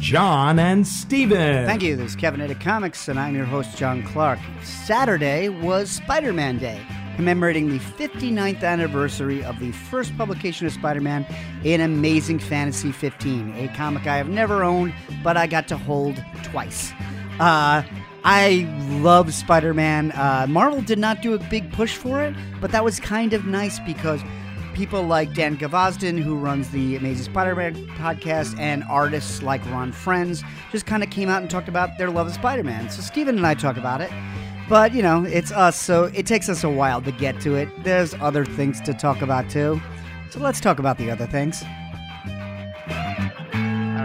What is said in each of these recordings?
John and Steven. Thank you. This is Caffeinated Comics, and I'm your host, John Clark. Saturday was Spider Man Day, commemorating the 59th anniversary of the first publication of Spider Man in Amazing Fantasy 15, a comic I have never owned, but I got to hold twice. Uh, I love Spider Man. Uh, Marvel did not do a big push for it, but that was kind of nice because people like Dan Gvozden, who runs the Amazing Spider-Man podcast, and artists like Ron Frenz just kind of came out and talked about their love of Spider-Man. So Steven and I talk about it. But, you know, it's us, so it takes us a while to get to it. There's other things to talk about, too. So let's talk about the other things. All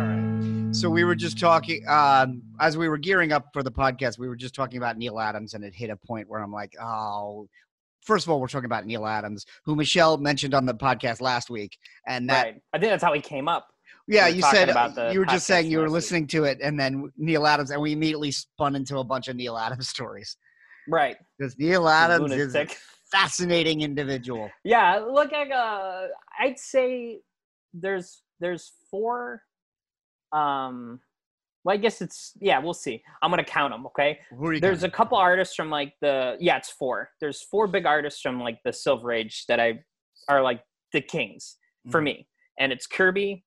right. So we were just talking, um, as we were gearing up for the podcast, we were just talking about Neal Adams, and it hit a point where I'm like, oh, first of all, we're talking about Neal Adams, who Michelle mentioned on the podcast last week, and that right. I think that's how he came up. yeah, We you said about the you were just saying you were last week. listening to it, and then Neal Adams, and we immediately spun into a bunch of Neal Adams stories Right. because Neal Adams is a fascinating individual. Yeah, look at uh I'd say there's there's four um well I guess it's yeah, we'll see. I'm gonna count them, okay? Who are you There's a couple artists from like the yeah, it's four. There's four big artists from like the Silver Age that I are like the kings for Mhm. me. And it's Kirby,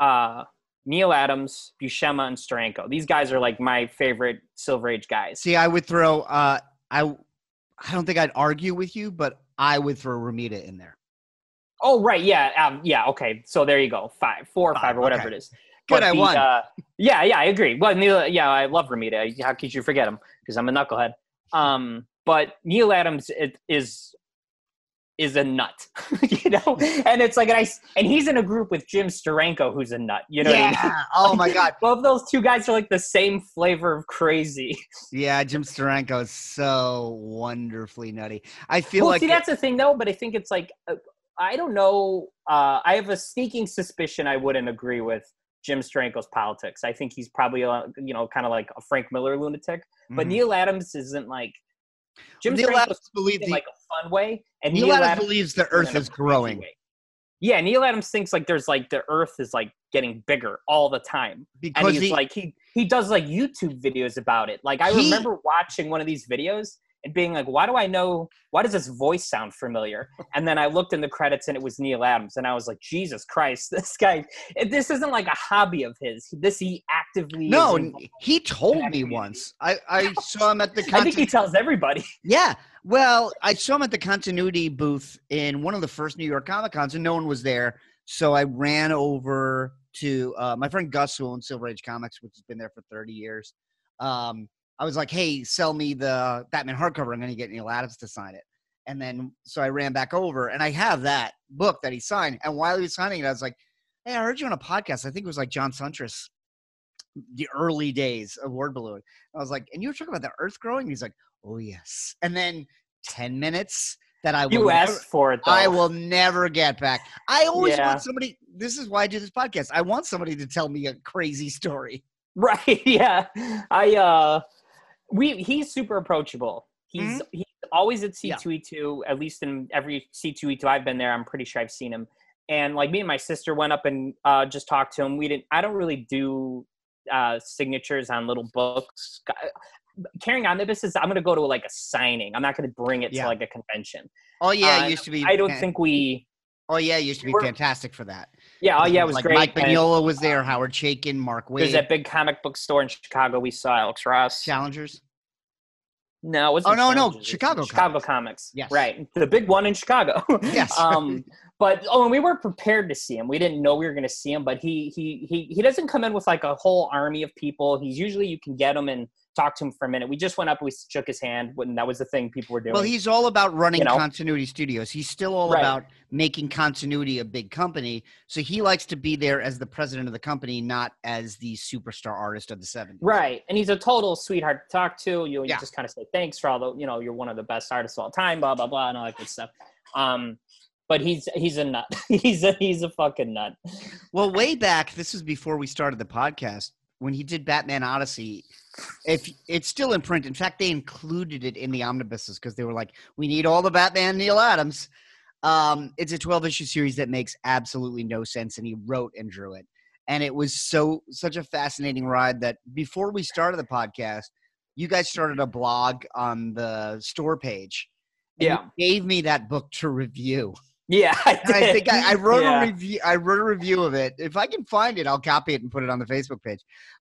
uh Neal Adams, Buscema, and Steranko. These guys are like my favorite Silver Age guys. See, I would throw. Uh, I I don't think I'd argue with you, but I would throw Romita in there. Oh right, yeah, um, yeah. Okay, so there you go, five, four or five, Five, or whatever okay. it is. Good, I the, won. Uh, yeah, yeah, I agree. Well, Neal, yeah, I love Romita. How could you forget him? Because I'm a knucklehead. Um, but Neal Adams it, is is a nut, you know. And it's like, and, I, and he's in a group with Jim Steranko, who's a nut. You know what I mean? yeah. Oh my God. Both those two guys are like the same flavor of crazy. Yeah, Jim Steranko is so wonderfully nutty. I feel well, like see, that's the thing, though. But I think it's like uh, I don't know. Uh, I have a sneaking suspicion I wouldn't agree with Jim Steranko's politics. I think he's probably a, you know kind of like a Frank Miller lunatic. But Mhm. Neal Adams isn't like Jim Neal Steranko's Adams believes in the, like a fun way, and Neal, Neal, Adams, Adams believes the Earth is growing way. Yeah, Neal Adams thinks like there's like the Earth is like getting bigger all the time, and because he's he, like he he does like YouTube videos about it. Like I He- remember watching one of these videos and being like, "Why do I know? Why does this voice sound familiar?" And then I looked in the credits and it was Neal Adams, and I was like, "Jesus Christ, this guy! This isn't like a hobby of his. This he actively no, is n- involved he told me once. I I saw him at the. in. I think he tells everybody. yeah, well, I saw him at the continuity booth in one of the first New York Comic Cons, and no one was there. So I ran over to uh, my friend Gus, who owns Silver Age Comics, which has been there for 30 years. Um, I was like, "Hey, sell me the Batman hardcover. I'm going to get Neal Adams to sign it." And then so I ran back over, and I have that book that he signed. And while he was signing it, I was like, "Hey, I heard you on a podcast. I think it was like John Siuntres, the early days of Word Balloon." I was like, "And you were talking about the Earth growing?" He's like, "Oh yes." And then 10 minutes that I will You never- asked for it though. I will never get back. I always Yeah. want somebody. This is why I do this podcast. I want somebody to tell me a crazy story. Right. Yeah. I uh we he's super approachable. He's he's always at Mm-hmm. C2E2, at least in every C2E2 I've been there, I'm pretty sure I've seen him. And like me and my sister went up and uh just talked to him. We didn't I don't really do uh signatures on little books. Carrying omnibuses, I'm gonna go to like a signing. I'm not gonna bring it Yeah. to like a convention. Oh yeah, Uh, it used to be. I don't think we Oh yeah, it used to be fantastic for that. yeah, oh yeah, it was like great. Mike Mignola was there. Howard Chaykin, Mark There's Waid, that big comic book store in Chicago we saw Alex Ross. Challengers. No, it wasn't Oh, no, no, was Chicago Chicago Comics. Comics. Yes. right, the big one in Chicago. Yes. um, but oh, and we weren't prepared to see him. We didn't know we were going to see him. But he he he he doesn't come in with like a whole army of people. He's usually you can get him in talked to him for a minute. We just went up, we shook his hand, and that was the thing people were doing. Well, he's all about running You know? continuity studios. He's still all Right. about making continuity a big company. So he likes to be there as the president of the company, not as the superstar artist of the 70s. Right, and he's a total sweetheart to talk to. You, you Yeah. just kind of say thanks for all the, you know, you're one of the best artists of all time, blah blah blah, and all that good stuff. Um, but he's he's a nut. he's a he's a fucking nut. Well, way back, this was before we started the podcast, when he did Batman Odyssey. If it's still in print, in fact, they included it in the omnibuses because they were like, "We need all the Batman Neal Adams." Um, it's a 12 issue series that makes absolutely no sense, and he wrote and drew it, and it was so such a fascinating ride that before we started the podcast, you guys started a blog on the store page. Yeah. gave me that book to review. Yeah, I, I think I, I wrote Yeah. a review. I wrote a review of it. If I can find it, I'll copy it and put it on the Facebook page.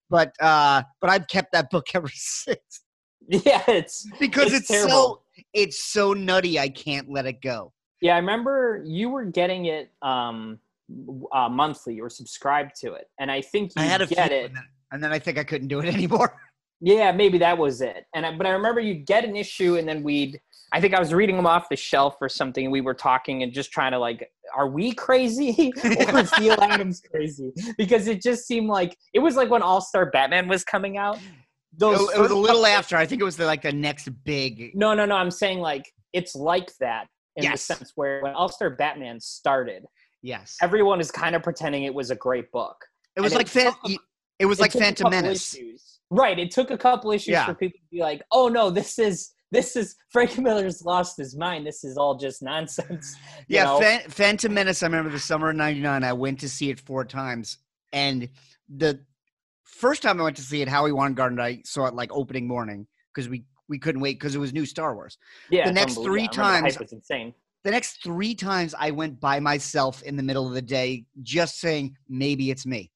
But uh, but I've kept that book ever since Yeah, it's because It's it's, so it's so nutty. I can't let it go. yeah. I remember you were getting it um uh, monthly. or subscribed to it, and I think you I had a get it. and then, and then I think I couldn't do it anymore. Yeah, maybe that was it. And I, but I remember you'd get an issue, and then we'd. I think I was reading them off the shelf or something. We were talking and just trying to like, are we crazy or is Neal Adams crazy? Because it just seemed like it was like when All Star Batman was coming out. It, Those it was a little couple- after. I think it was the, like the next big. No, no, no. I'm saying like it's like that in Yes. the sense where when All Star Batman started, Yes, everyone is kind of pretending it was a great book. it was and like it fan, took- It was It like Phantom Menace. issues. Right. It took a couple issues Yeah. for people to be like, "Oh no, this is this is Frank Miller's lost his mind. This is all just nonsense." Yeah, know? Phan- Phantom Menace. I remember the summer of '99. I went to see it four times, and the first time I went to see it, Howie Weingarten, I saw it like opening morning because we we couldn't wait because it was new Star Wars. yeah. the next three I remember the times- was insane. The next three times I went by myself in the middle of the day, just saying maybe it's me.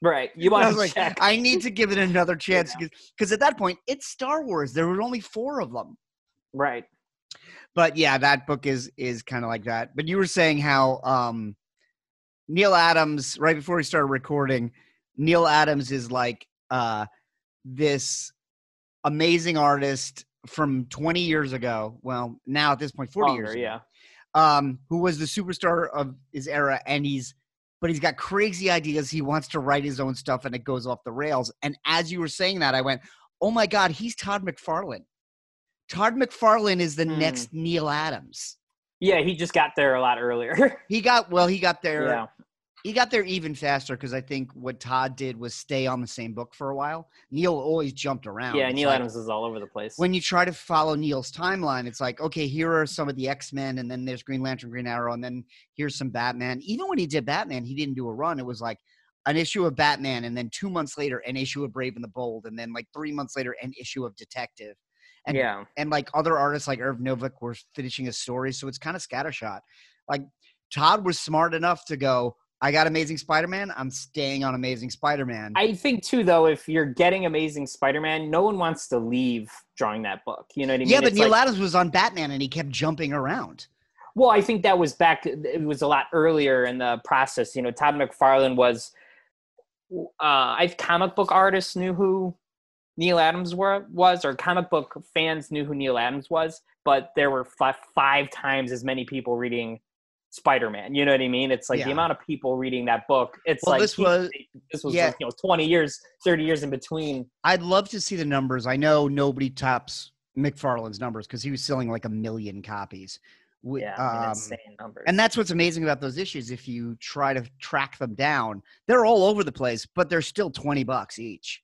Right. You want to like, check? I need to give it another chance because at that point it's Star Wars. There were only four of them. right. but yeah, that book is is kind of like that. But you were saying how um Neal Adams, right before we started recording, Neal Adams is like uh this amazing artist from 20 years ago. Well, now at this point, 40 Longer, years ago, yeah. um, who was the superstar of his era, and he's but he's got crazy ideas. He wants to write his own stuff, and it goes off the rails. And as you were saying that, I went, "Oh my God, he's Todd McFarlane." Todd McFarlane is the Hmm. next Neal Adams. Yeah, he just got there a lot earlier. He got well. He got there. yeah. He got there even faster because I think what Todd did was stay on the same book for a while. Neal always jumped around. Yeah, It's Neal like- Adams is all over the place. when you try to follow Neal's timeline, it's like, okay, here are some of the X Men, and then there's Green Lantern, Green Arrow, and then here's some Batman. Even when he did Batman, he didn't do a run. It was like an issue of Batman, and then two months later, an issue of Brave and the Bold, and then like three months later, an issue of Detective. And yeah. and like other artists like Irv Novick were finishing his story, so it's kind of scattershot. Like Todd was smart enough to go, I got Amazing Spider-Man. I'm staying on Amazing Spider-Man. I think too, though, if you're getting Amazing Spider-Man, no one wants to leave drawing that book. You know what I mean? yeah, but It's Neal like- Adams was on Batman, and he kept jumping around. Well, I think that was back. It was a lot earlier in the process. You know, Todd McFarlane was. Uh, I comic book artists knew who Neal Adams were was, or comic book fans knew who Neal Adams was, but there were five, five times as many people reading Spider-Man. You know what I mean? It's like the amount of people reading that book. It's Well, like this was- this was yeah. you know twenty years, thirty years in between. I'd love to see the numbers. I know nobody tops McFarlane's numbers because he was selling like a million copies. Yeah, I mean, um, insane numbers. and that's what's amazing about those issues. If you try to track them down, they're all over the place, but they're still twenty bucks each.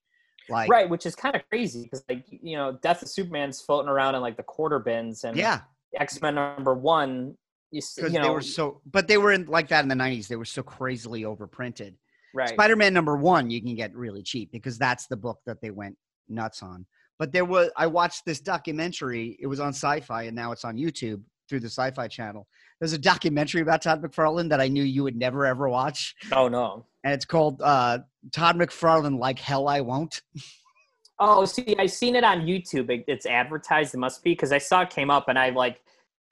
Like, right, which is kind of crazy because like you know, Death of Superman's floating around in like the quarter bins, and yeah, X Men number one, because they were so, but they were in like that in the nineties. They were so crazily overprinted. right. Spider-Man number one, you can get really cheap because that's the book that they went nuts on. But there was, I watched this documentary. It was on Sci-Fi, and now it's on YouTube through the Sci-Fi channel. There's a documentary about Todd McFarlane that I knew you would never ever watch, oh no. and it's called uh, Todd McFarlane Like Hell I Won't. Oh, see, I've seen it on YouTube. It, it's advertised. It must be because I saw it came up, and I like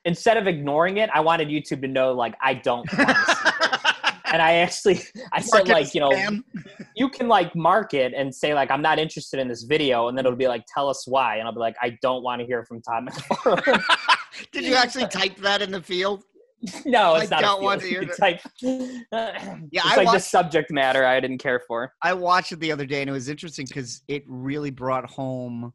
instead of ignoring it, I wanted YouTube to know like I don't want to see it. And I actually, I said like you know, spam. you can like mark it and say like I'm not interested in this video, and then it'll be like tell us why, and I'll be like I don't want to hear from Todd McFarlane. Did you actually type that in the field? no, it's I not. don't want to hear like, Yeah, it's I like the subject matter I didn't care for. I watched it the other day and it was interesting because it really brought home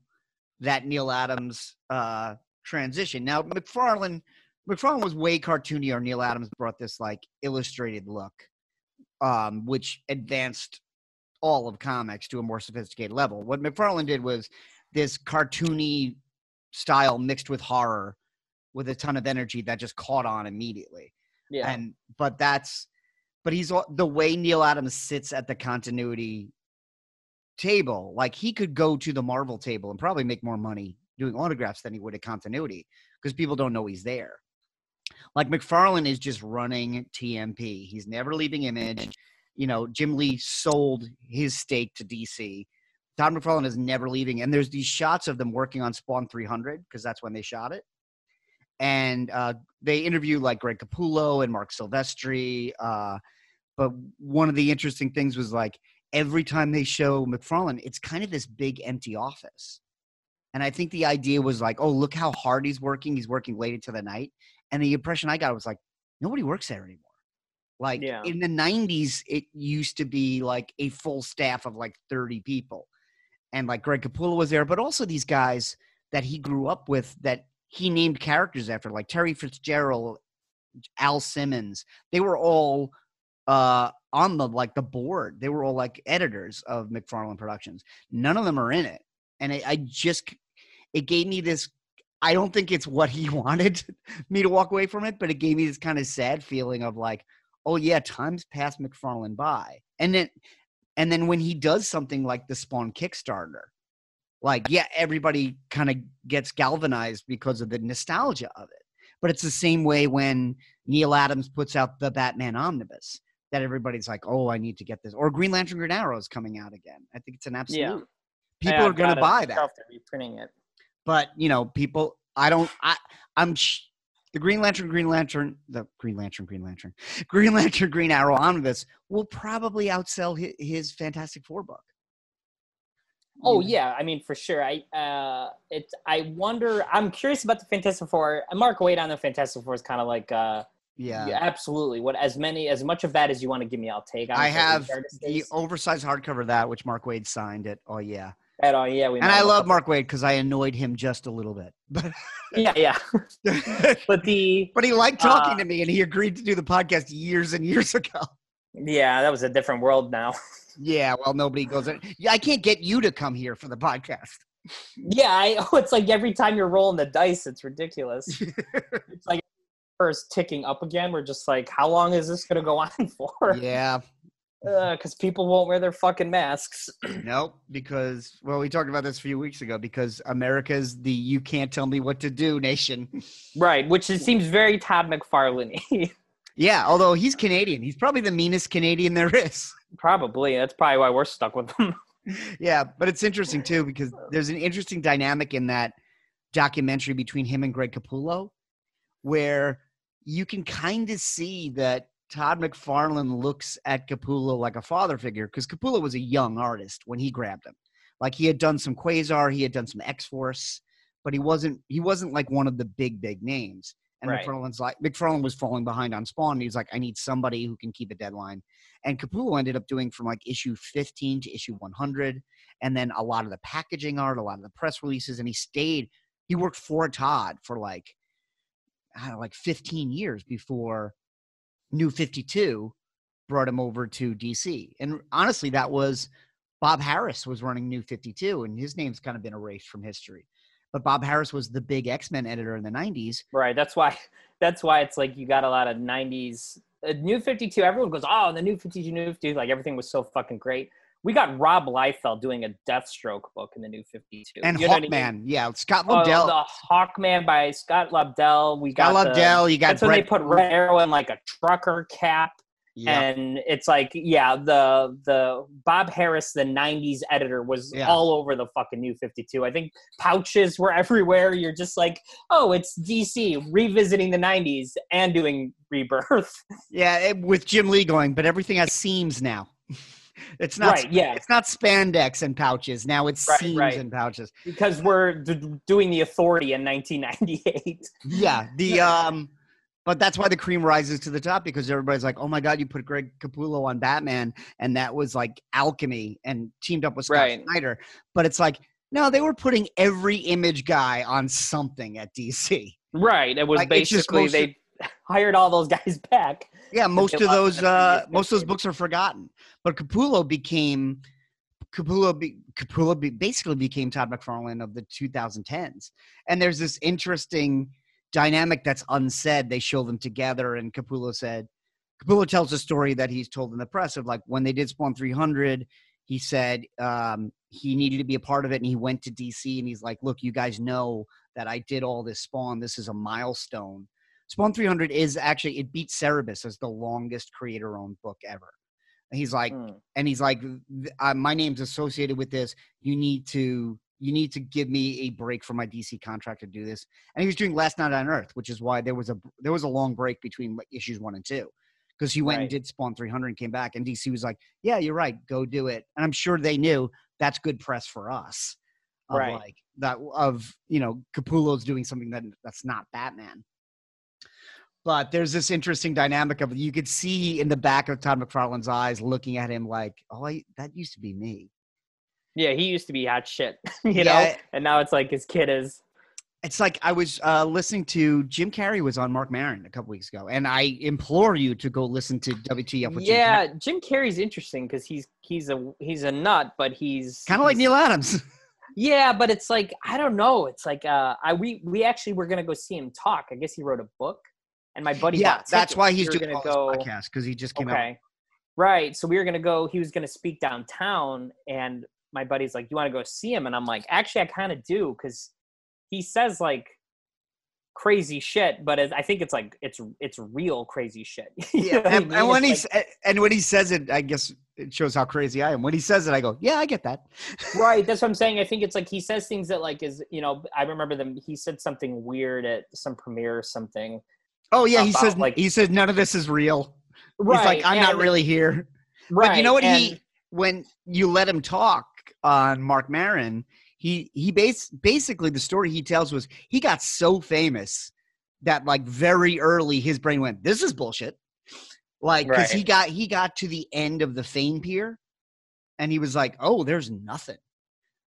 that Neal Adams uh, transition. Now McFarlane, McFarlane was way cartoonier. Neal Adams brought this like illustrated look, um, which advanced all of comics to a more sophisticated level. What McFarlane did was this cartoony style mixed with horror, with a ton of energy that just caught on immediately Yeah, and but that's but he's the way Neal Adams sits at the continuity table. Like he could go to the Marvel table and probably make more money doing autographs than he would at continuity because people don't know he's there. Like McFarlane is just running TMP. He's never leaving Image. You know, Jim Lee sold his stake to DC. Todd McFarlane is never leaving, and there's these shots of them working on Spawn 300 because that's when they shot it. And uh, they interview like Greg Capullo and Marc Silvestri. Uh, but one of the interesting things was like every time they show McFarlane, it's kind of this big empty office. And I think the idea was like, oh, look how hard he's working. He's working late into the night. And the impression I got was like, nobody works there anymore. Like Yeah. in the 90s, it used to be like a full staff of like 30 people. And like Greg Capullo was there, but also these guys that he grew up with that he named characters after, like Terry Fitzgerald, Al Simmons. They were all uh, on the like the board. They were all like editors of McFarlane Productions. None of them are in it, and I, I just it gave me this. I don't think it's what he wanted me to walk away from it, but it gave me this kind of sad feeling of like, oh yeah, time's passed McFarlane by, and then and then when he does something like the Spawn Kickstarter, like yeah, everybody kind of gets galvanized because of the nostalgia of it. But it's the same way when Neal Adams puts out the Batman Omnibus that everybody's like, oh, I need to get this. Or Green Lantern Green Arrow is coming out again. I think it's an absolute. Yeah. People Yeah, are going to buy that. They're reprinting it. But, you know, people, I don't, I, I'm, sh- the Green Lantern, Green Lantern, the Green Lantern, Green Lantern, Green Lantern, Green Arrow Omnibus will probably outsell his, his Fantastic Four book. Oh yeah, I mean for sure. I uh, it's I wonder. I'm curious about the Fantastic Four. Mark Waid on the Fantastic Four is kind of like uh, Yeah. yeah, absolutely. What as many as much of that as you want to give me, I'll take. I honestly, have the oversized hardcover of that, which Mark Waid signed it. Oh, yeah. At all, yeah, we And I love Mark Waid because I annoyed him just a little bit. But, Yeah, yeah. But the but he liked talking Uh, to me and he agreed to do the podcast years and years ago. yeah, that was a different world now. Yeah, well, nobody goes. in- Yeah, I can't get you to come here for the podcast. yeah, I. Oh, it's like every time you're rolling the dice, it's ridiculous. it's like first ticking up again. We're just like, how long is this gonna go on for? yeah, Uh, because people won't wear their fucking masks. nope. Because well, we talked about this a few weeks ago. Because America's the "you can't tell me what to do" nation. right, which it seems very Todd McFarlane. Yeah, although he's Canadian, he's probably the meanest Canadian there is. Probably. That's probably why we're stuck with them. Yeah, but it's interesting too because there's an interesting dynamic in that documentary between him and Greg Capullo, where you can kind of see that Todd McFarlane looks at Capullo like a father figure because Capullo was a young artist when he grabbed him. Like he had done some Quasar, he had done some X Force, but he wasn't he wasn't like one of the big big names. And Right. McFarlane's like McFarlane was falling behind on Spawn. And he's like, I need somebody who can keep a deadline. And Capullo ended up doing from like issue 15 to issue 100, and then a lot of the packaging art, a lot of the press releases, and he stayed. He worked for Todd for like, I don't know, like 15 years before New 52 brought him over to DC. And honestly, that was Bob Harras was running New 52, and his name's kind of been erased from history. But Bob Harras was the big X Men editor in the 90s. right. That's why that's why it's like you got a lot of nineties uh, new fifty two, everyone goes, Oh, the new fifty two, new fifty two, like everything was so fucking great. We got Rob Liefeld doing a Deathstroke book in the new fifty two. And you know what I mean? Hawkman, yeah, Scott Oh, Lobdell. the Hawkman by Scott Lobdell. We Scott got the- Lobdell, you got That's when they put Red Arrow in like a trucker cap. yeah. and it's like yeah the the bob harras the 90s editor was Yeah. all over the fucking new 52 i think pouches were everywhere you're just like oh it's dc revisiting the 90s and doing rebirth Yeah, it, with Jim Lee going, but everything has seams now. It's not. Right, yeah. It's not spandex and pouches. Now it's Right, seams right. and pouches. because we're d- doing the authority in 1998. Yeah. The um. But that's why the cream rises to the top because everybody's like, "Oh my God, you put Greg Capullo on Batman," and that was like alchemy and teamed up with Scott Right. Snyder. But it's like, no, they were putting every image guy on something at DC. Right. It was Like, basically they hired all those guys back. Yeah, most of those uh, most of those books are forgotten. But Capullo became Capullo be, Capullo be, basically became Todd McFarlane of the 2010s. And there's this interesting dynamic that's unsaid. They show them together, and Capullo said Capullo tells a story that he's told in the press of like when they did Spawn 300. He said um, he needed to be a part of it, and he went to DC, and he's like, "Look, you guys know that I did all this Spawn. This is a milestone." Spawn 300 is actually it beats Cerebus as the longest creator-owned book ever. And he's like, Mm. and he's like, uh, my name's associated with this. You need to, you need to give me a break from my DC contract to do this. And he was doing Last Knight on Earth, which is why there was a there was a long break between issues one and two, because he went and did Spawn 300 and came back, and DC was like, yeah, you're right, go do it. And I'm sure they knew that's good press for us, of Right. like that of you know Capullo's doing something that that's not Batman. But there's this interesting dynamic of you could see in the back of Todd McFarlane's eyes looking at him like, oh, I, that used to be me. Yeah, he used to be hot shit, you Yeah. know, and now it's like his kid is. It's like I was uh, listening to Jim Carrey was on Marc Maron a couple weeks ago, and I implore you to go listen to WTF with Jim Yeah, Jim Carrey's interesting because he's he's a he's a nut, but he's kind of like Neal Adams. Yeah, but it's like I don't know. It's like uh, I we we actually were gonna go see him talk. I guess he wrote a book, and my buddy. yeah, that's why he's We doing gonna go. podcast because he just came out. Okay, right. So we were gonna go. He was gonna speak downtown, and my buddy's like, "You want to go see him?" And I'm like, "Actually, I kind of do," because he says like crazy shit, but I think it's like it's it's real crazy shit. Yeah, what I and, mean? and when It's he and when he says it, I guess it shows how crazy I am. When he says it, I go, "Yeah, I get that." right that's what i'm saying i think it's like he says things that like is you know i remember them he said something weird at some premiere or something Oh yeah, he About, says like- he says none of this is real. right He's like, "I'm not really here." right But you know what and- he when you let him talk on Marc Maron, he he base basically the story he tells was he got so famous that like very early his brain went, "This is bullshit." Like because he got he got to the end of the fame pier, and he was like, "Oh, there's nothing."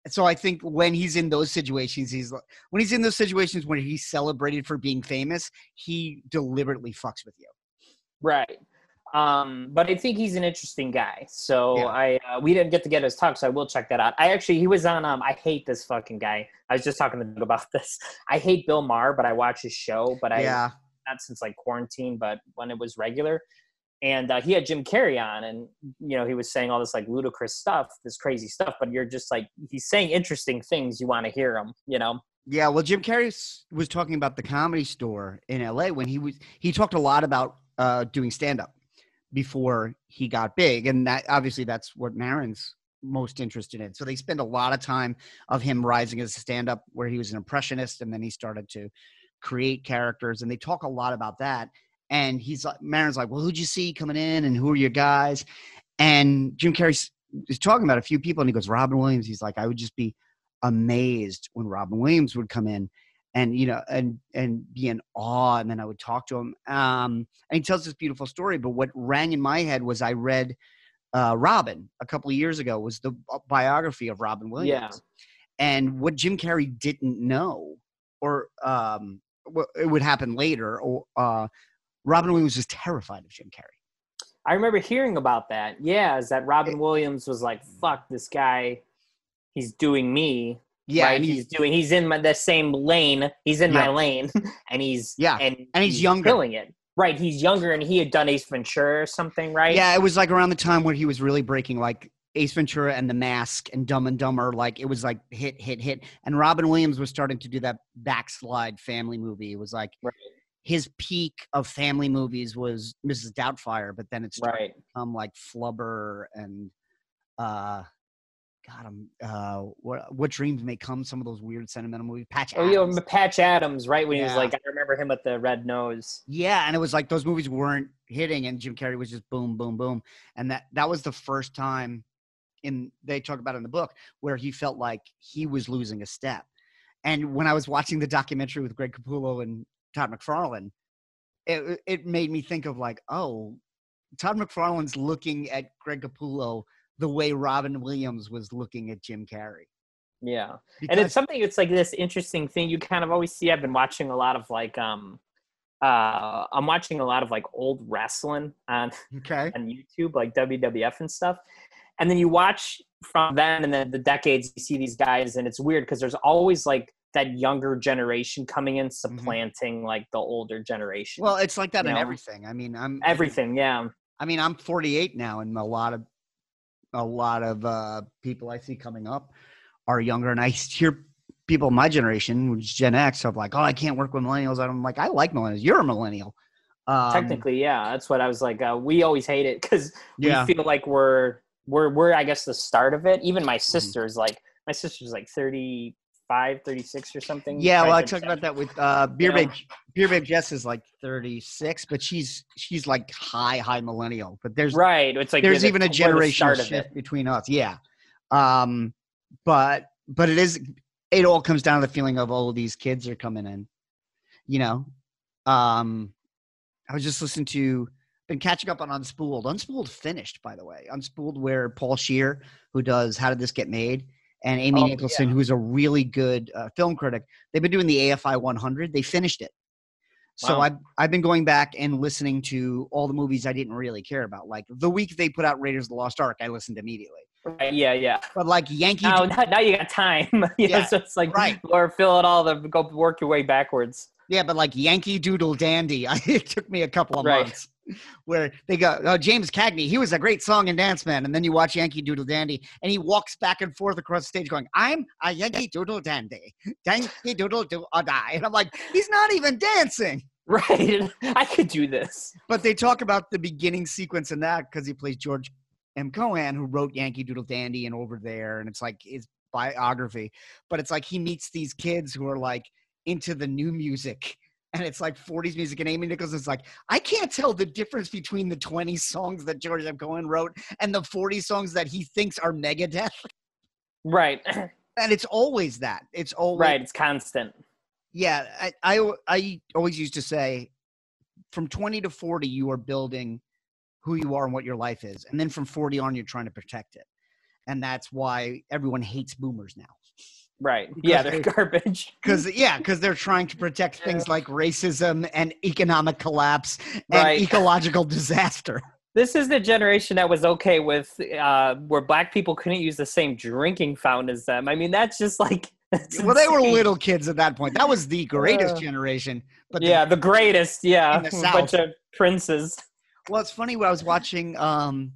So I think when he's in those situations, he's when he's in those situations where he's celebrated for being famous, he deliberately fucks with you. right um but i think he's an interesting guy so Yeah. i uh, we didn't get to get his talk so i will check that out i actually he was on um i hate this fucking guy i was just talking to Doug about this i hate bill maher but i watch his show but i yeah, not since like quarantine, but when it was regular. And uh, he had Jim Carrey on, and you know he was saying all this like ludicrous stuff, this crazy stuff. But you're just like he's saying interesting things. You want to hear him, you know? Yeah, well, Jim Carrey was talking about the comedy store in LA when he was he talked a lot about uh, doing stand up before he got big, and that obviously that's what Maron's most interested in. So they spend a lot of time of him rising as a stand up, where he was an impressionist, and then he started to create characters, and they talk a lot about that. And he's like, Maron's like, well, who'd you see coming in, and who are your guys? And Jim Carrey s- is talking about a few people, and he goes, Robin Williams. He's like, I would just be amazed when Robin Williams would come in and you know and and be in awe and then I would talk to him um and he tells this beautiful story but what rang in my head was I read uh Robin a couple of years ago was the biography of Robin Williams yeah. and what Jim Carrey didn't know or um it would happen later or uh Robin Williams was terrified of Jim Carrey I remember hearing about that. Yeah, is that Robin Williams was like, "Fuck this guy, he's doing me." yeah right? he's, he's doing. He's in my, the same lane. He's in my lane, and he's Yeah, and and he's younger. killing it. Right, he's younger, and he had done Ace Ventura or something, right? Yeah, it was like around the time where he was really breaking like Ace Ventura and The Mask and Dumb and Dumber. Like it was like hit, hit, hit. And Robin Williams was starting to do that backslide family movie. It was like Right. His peak of family movies was Mrs. Doubtfire, but then it's right. become like Flubber and uh God, I'm uh, what what dreams may come. Some of those weird sentimental movies. Patch. Oh, you know, Patch Adams, right? When he was like, I remember him with the red nose. Yeah, and it was like those movies weren't hitting, and Jim Carrey was just boom, boom, boom, and that that was the first time in they talk about in the book where he felt like he was losing a step. And when I was watching the documentary with Greg Capullo and Todd McFarlane, it it made me think of like, oh, Todd McFarlane's looking at Greg Capullo the way Robin Williams was looking at Jim Carrey. Yeah. Because, and it's something it's like this interesting thing you kind of always see i've been watching a lot of like um uh i'm watching a lot of like old wrestling on okay. on youtube like wwf and stuff and then you watch from then and then the decades you see these guys and it's weird because there's always like that younger generation coming in supplanting like the older generation Well, it's like that in know? everything. I mean, I'm everything yeah I mean, I'm 48 now, and a lot of a lot of uh, people I see coming up are younger, and I hear people my generation, which is Gen X, of like, "Oh, I can't work with millennials." I'm like, "I like millennials. You're a millennial." Um, technically yeah that's what i was like uh, we always hate it because yeah, we feel like we're we're we're i guess the start of it even my Mm-hmm. sister's like my sister's like 35 36 or something yeah. Well, I talked about that with uh, Beer. Babe. Beer Babe Jess is like 36, but she's she's like high high millennial. But there's right it's like there's even a the- we're the start generational of shift between us yeah um but but it is it all comes down to the feeling of all oh these kids are coming in you know um i was just listening to been catching up on unspooled unspooled finished by the way unspooled where paul scheer who does how did this get made and amy Oh, nicholson who's a really good uh, film critic they've been doing the afi 100 they finished it so Wow. I've I've been going back and listening to all the movies I didn't really care about. Like the week they put out Raiders of the Lost Ark, I listened immediately. Right yeah yeah. But like Yankee, now, now, now you got time. Yeah, Yeah, so it's like right. or fill it all the go work your way backwards. Yeah, but like Yankee Doodle Dandy, I, it took me a couple of Right. months where they go, oh James Cagney, he was a great song and dance man, and then you watch Yankee Doodle Dandy, and he walks back and forth across the stage going, I'm a Yankee Doodle Dandy, Yankee Doodle do or die, and I'm like, he's not even dancing. right. I could do this. But they talk about the beginning sequence in that because he plays George M. Cohan, who wrote Yankee Doodle Dandy and Over There, and it's like his biography. But it's like he meets these kids who are like into the new music. And it's like 40s music, and Amy Nichols is like, I can't tell the difference between the 20 songs that George M. Cohan wrote and the 40 songs that he thinks are Megadeth. right And it's always that. It's always right it's constant yeah I, I i always used to say from 20 to 40 you are building who you are and what your life is and then from 40 on you're trying to protect it and that's why everyone hates boomers now right yeah they're garbage because yeah because they're trying to protect things like racism and economic collapse and Right. ecological disaster This is the generation that was okay with uh, where black people couldn't use the same drinking fountain as them. I mean, that's just like. that's well they were little kids at that point that was the greatest Uh, generation but yeah, the greatest. Yeah, the a bunch of princes. Well it's funny when i was watching um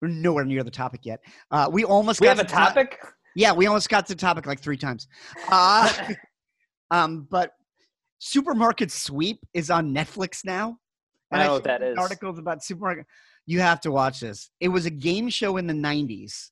we're nowhere near the topic yet uh we almost We got have a to the to- topic. Yeah, we almost got to the topic like three times. Uh, um, but Supermarket Sweep is on Netflix now. I know I've what that seen. Articles about supermarket. You have to watch this. It was a game show in the '90s,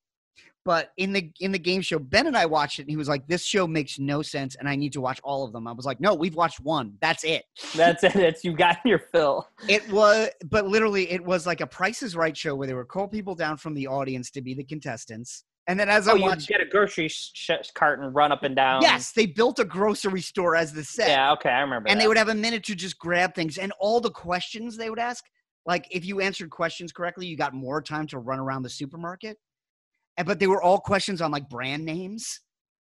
but in the in the game show, Ben and I watched it, and he was like, "This show makes no sense, and I need to watch all of them." I was like, "No, we've watched one. That's it." That's it. It's you got your fill. It was, but literally, it was like a Price is Right show where they would call people down from the audience to be the contestants, and then as I Oh, you watched, get a grocery sh- cart and run up and down. yes, they built a grocery store as the set. Yeah. Okay, I remember. and that. they would have a minute to just grab things and all the questions they would ask like if you answered questions correctly you got more time to run around the supermarket and but they were all questions on like brand names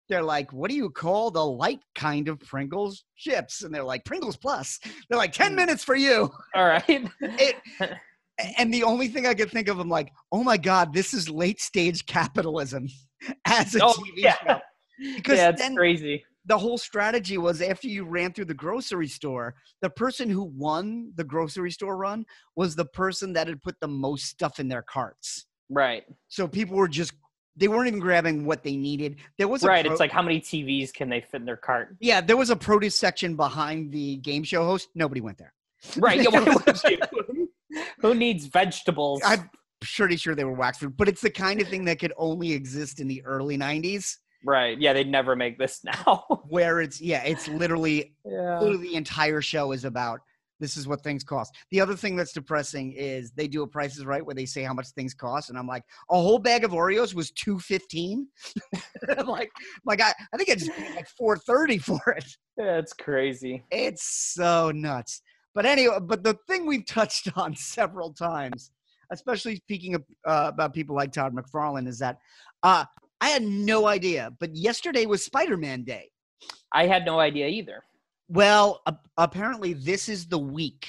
they're like what do you call the light kind of pringles chips and they're like pringles plus they're like 10 Hmm. minutes for you All right. it and the only thing i could think of i'm like oh my god this is late stage capitalism as a Oh, tv yeah. show because yeah, it's crazy. the whole strategy was after you ran through the grocery store, the person who won the grocery store run was the person that had put the most stuff in their carts. Right. So people were just they weren't even grabbing what they needed. There was a Right. pro- It's like how many TVs can they fit in their cart? yeah, there was a produce section behind the game show host. Nobody went there. Right. Who needs vegetables? I'm pretty sure they were wax fruit, but it's the kind of thing that could only exist in the early '90s, Right. Yeah, they'd never make this now. where it's yeah, it's literally yeah. literally the entire show is about this is what things cost. The other thing that's depressing is they do a prices right where they say how much things cost, and I'm like, a whole bag of Oreos was two fifteen. I'm like, like I, I think I just paid like four thirty for it. Yeah, it's crazy. It's so nuts. But anyway, but the thing we've touched on several times, especially speaking of, uh, about people like Todd McFarlane, is that uh, I had no idea, but yesterday was Spider Man Day. I had no idea either. Well, apparently this is the week.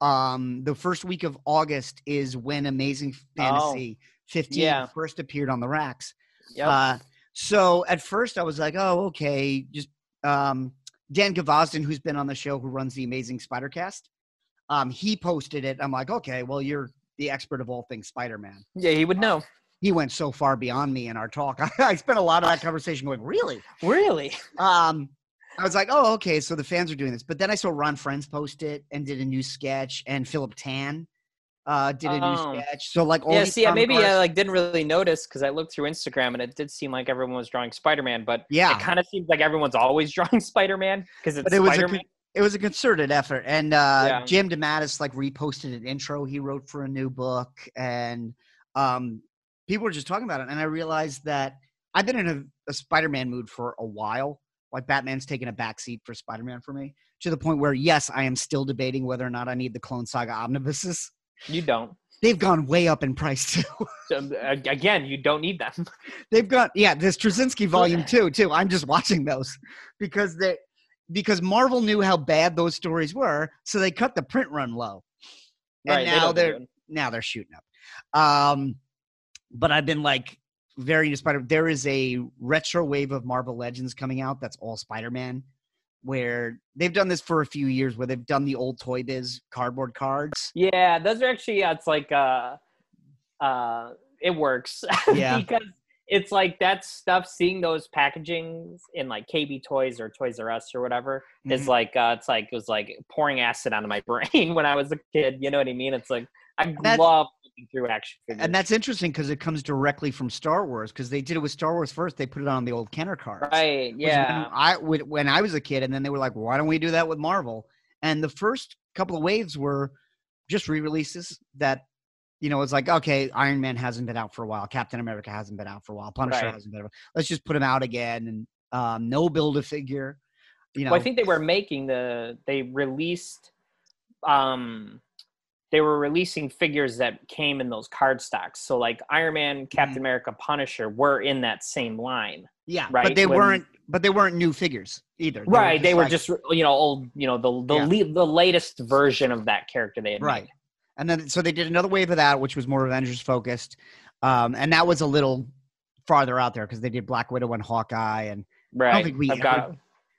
Um, the first week of August is when Amazing Fantasy 15 yeah. first appeared on the racks. Yep. Uh, so at first I was like, oh, okay, just um, Dan Gvozden, who's been on the show, who runs the Amazing Spider Cast, um, he posted it. I'm like, okay, well, you're the expert of all things Spider-Man. yeah, he would know. He went so far beyond me in our talk. I spent a lot of that conversation going, really? Really? Um, I was like, oh, okay, so the fans are doing this. But then I saw Ron Frenz post it and did a new sketch, and Philip Tan uh, did a Oh. new sketch. So like, all yeah. these See, maybe I like didn't really notice because I looked through Instagram and it did seem like everyone was drawing Spider-Man, but yeah, it kind of seems like everyone's always drawing Spider-Man because it's but it was a Spider-Man. it was a concerted effort, and uh, Yeah. J.M. DeMatteis like reposted an intro he wrote for a new book, and um, people were just talking about it, and I realized that I've been in a, a Spider-Man mood for a while. Like Batman's taken a backseat for Spider-Man for me to the point where yes, I am still debating whether or not I need the Clone Saga omnibuses. you don't. They've gone way up in price too. So, again, you don't need them. They've got yeah, this Straczynski volume two too. I'm just watching those because they because Marvel knew how bad those stories were, so they cut the print run low. And right. now don't they're now they're shooting up. Um, but I've been like very into Spider. There is a retro wave of Marvel Legends coming out that's all Spider Man, where they've done this for a few years, where they've done the old Toy Biz cardboard cards. Yeah, those are actually yeah, it's like uh uh it works. Yeah. because it's like that stuff seeing those packagings in like KB Toys or Toys R Us or whatever is Mhm. like uh it's like it was like pouring acid onto my brain when I was a kid, you know what I mean? It's like I That's- love through action figures. And that's interesting because it comes directly from Star Wars because they did it with Star Wars first. They put it on the old Kenner cards. right, yeah. When I would when I was a kid, and then they were like, "Why don't we do that with Marvel?" And the first couple of waves were just re-releases that, you know, it's like, okay, Iron Man hasn't been out for a while, Captain America hasn't been out for a while, Punisher Right. hasn't been. out. Let's just put him out again, and um, no build a figure. You know, Well, I think they were making the they released um they were releasing figures that came in those card stocks. So like Iron Man, Captain Mm-hmm. America, Punisher were in that same line. yeah, right, but they when- weren't. But they weren't new figures either. right. They were like- just you know old you know the the Yeah. le- the latest version of that character they had right. made. And then so they did another wave of that, which was more Avengers focused, um, and that was a little farther out there because they did Black Widow and Hawkeye, and Right. think we I've got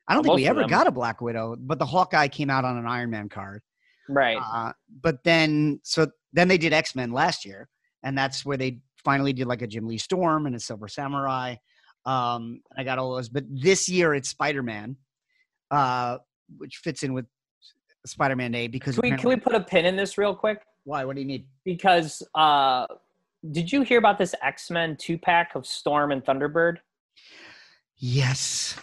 I don't think we ever got a Black Widow, but the Hawkeye came out on an Iron Man card. Right. Uh, but then, so then they did X Men last year, and that's where they finally did like a Jim Lee Storm and a Silver Samurai. Um, I got all those, but this year it's Spider Man, uh, which fits in with Spider Man Day because Can we can we put a pin in this real quick? why? What do you need? Because uh did you hear about this X Men two pack of Storm and Thunderbird? Yes.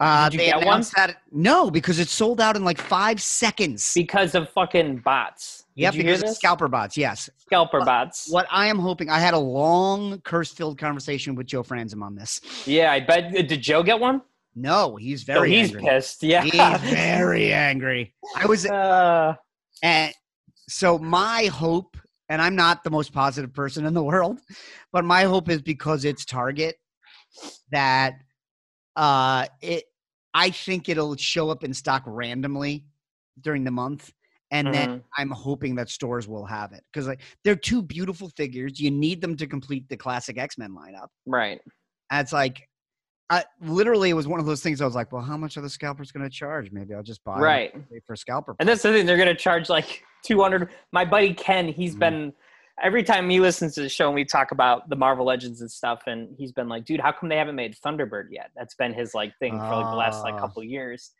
Uh, Did you they get one? that no, because it sold out in like five seconds. Because of fucking bots. Yep, Did you hear because of this? scalper bots. Yes. Scalper What- bots. What I am hoping, I had a long curse-filled conversation with Joe Franzim on this. Yeah, I bet. Did Joe get one? No, he's So very he's angry. pissed. Yeah. He's very angry. I was, Uh, and so my hope, and I'm not the most positive person in the world, but my hope is because it's Target that uh it. I think it'll show up in stock randomly during the month, and then Mhm. I'm hoping that stores will have it because like they're two beautiful figures. You need them to complete the classic X Men lineup. right. And it's like, I literally it was one of those things. I was like, well, how much are the scalpers going to charge? Maybe I'll just buy Right. for scalper. And that's the thing. They're gonna charge like two hundred. My buddy Ken, he's Mhm. been every time he listens to the show and we talk about the Marvel Legends and stuff, and he's been like, "Dude, how come they haven't made Thunderbird yet?" That's been his like thing for like the last like Ah. couple years.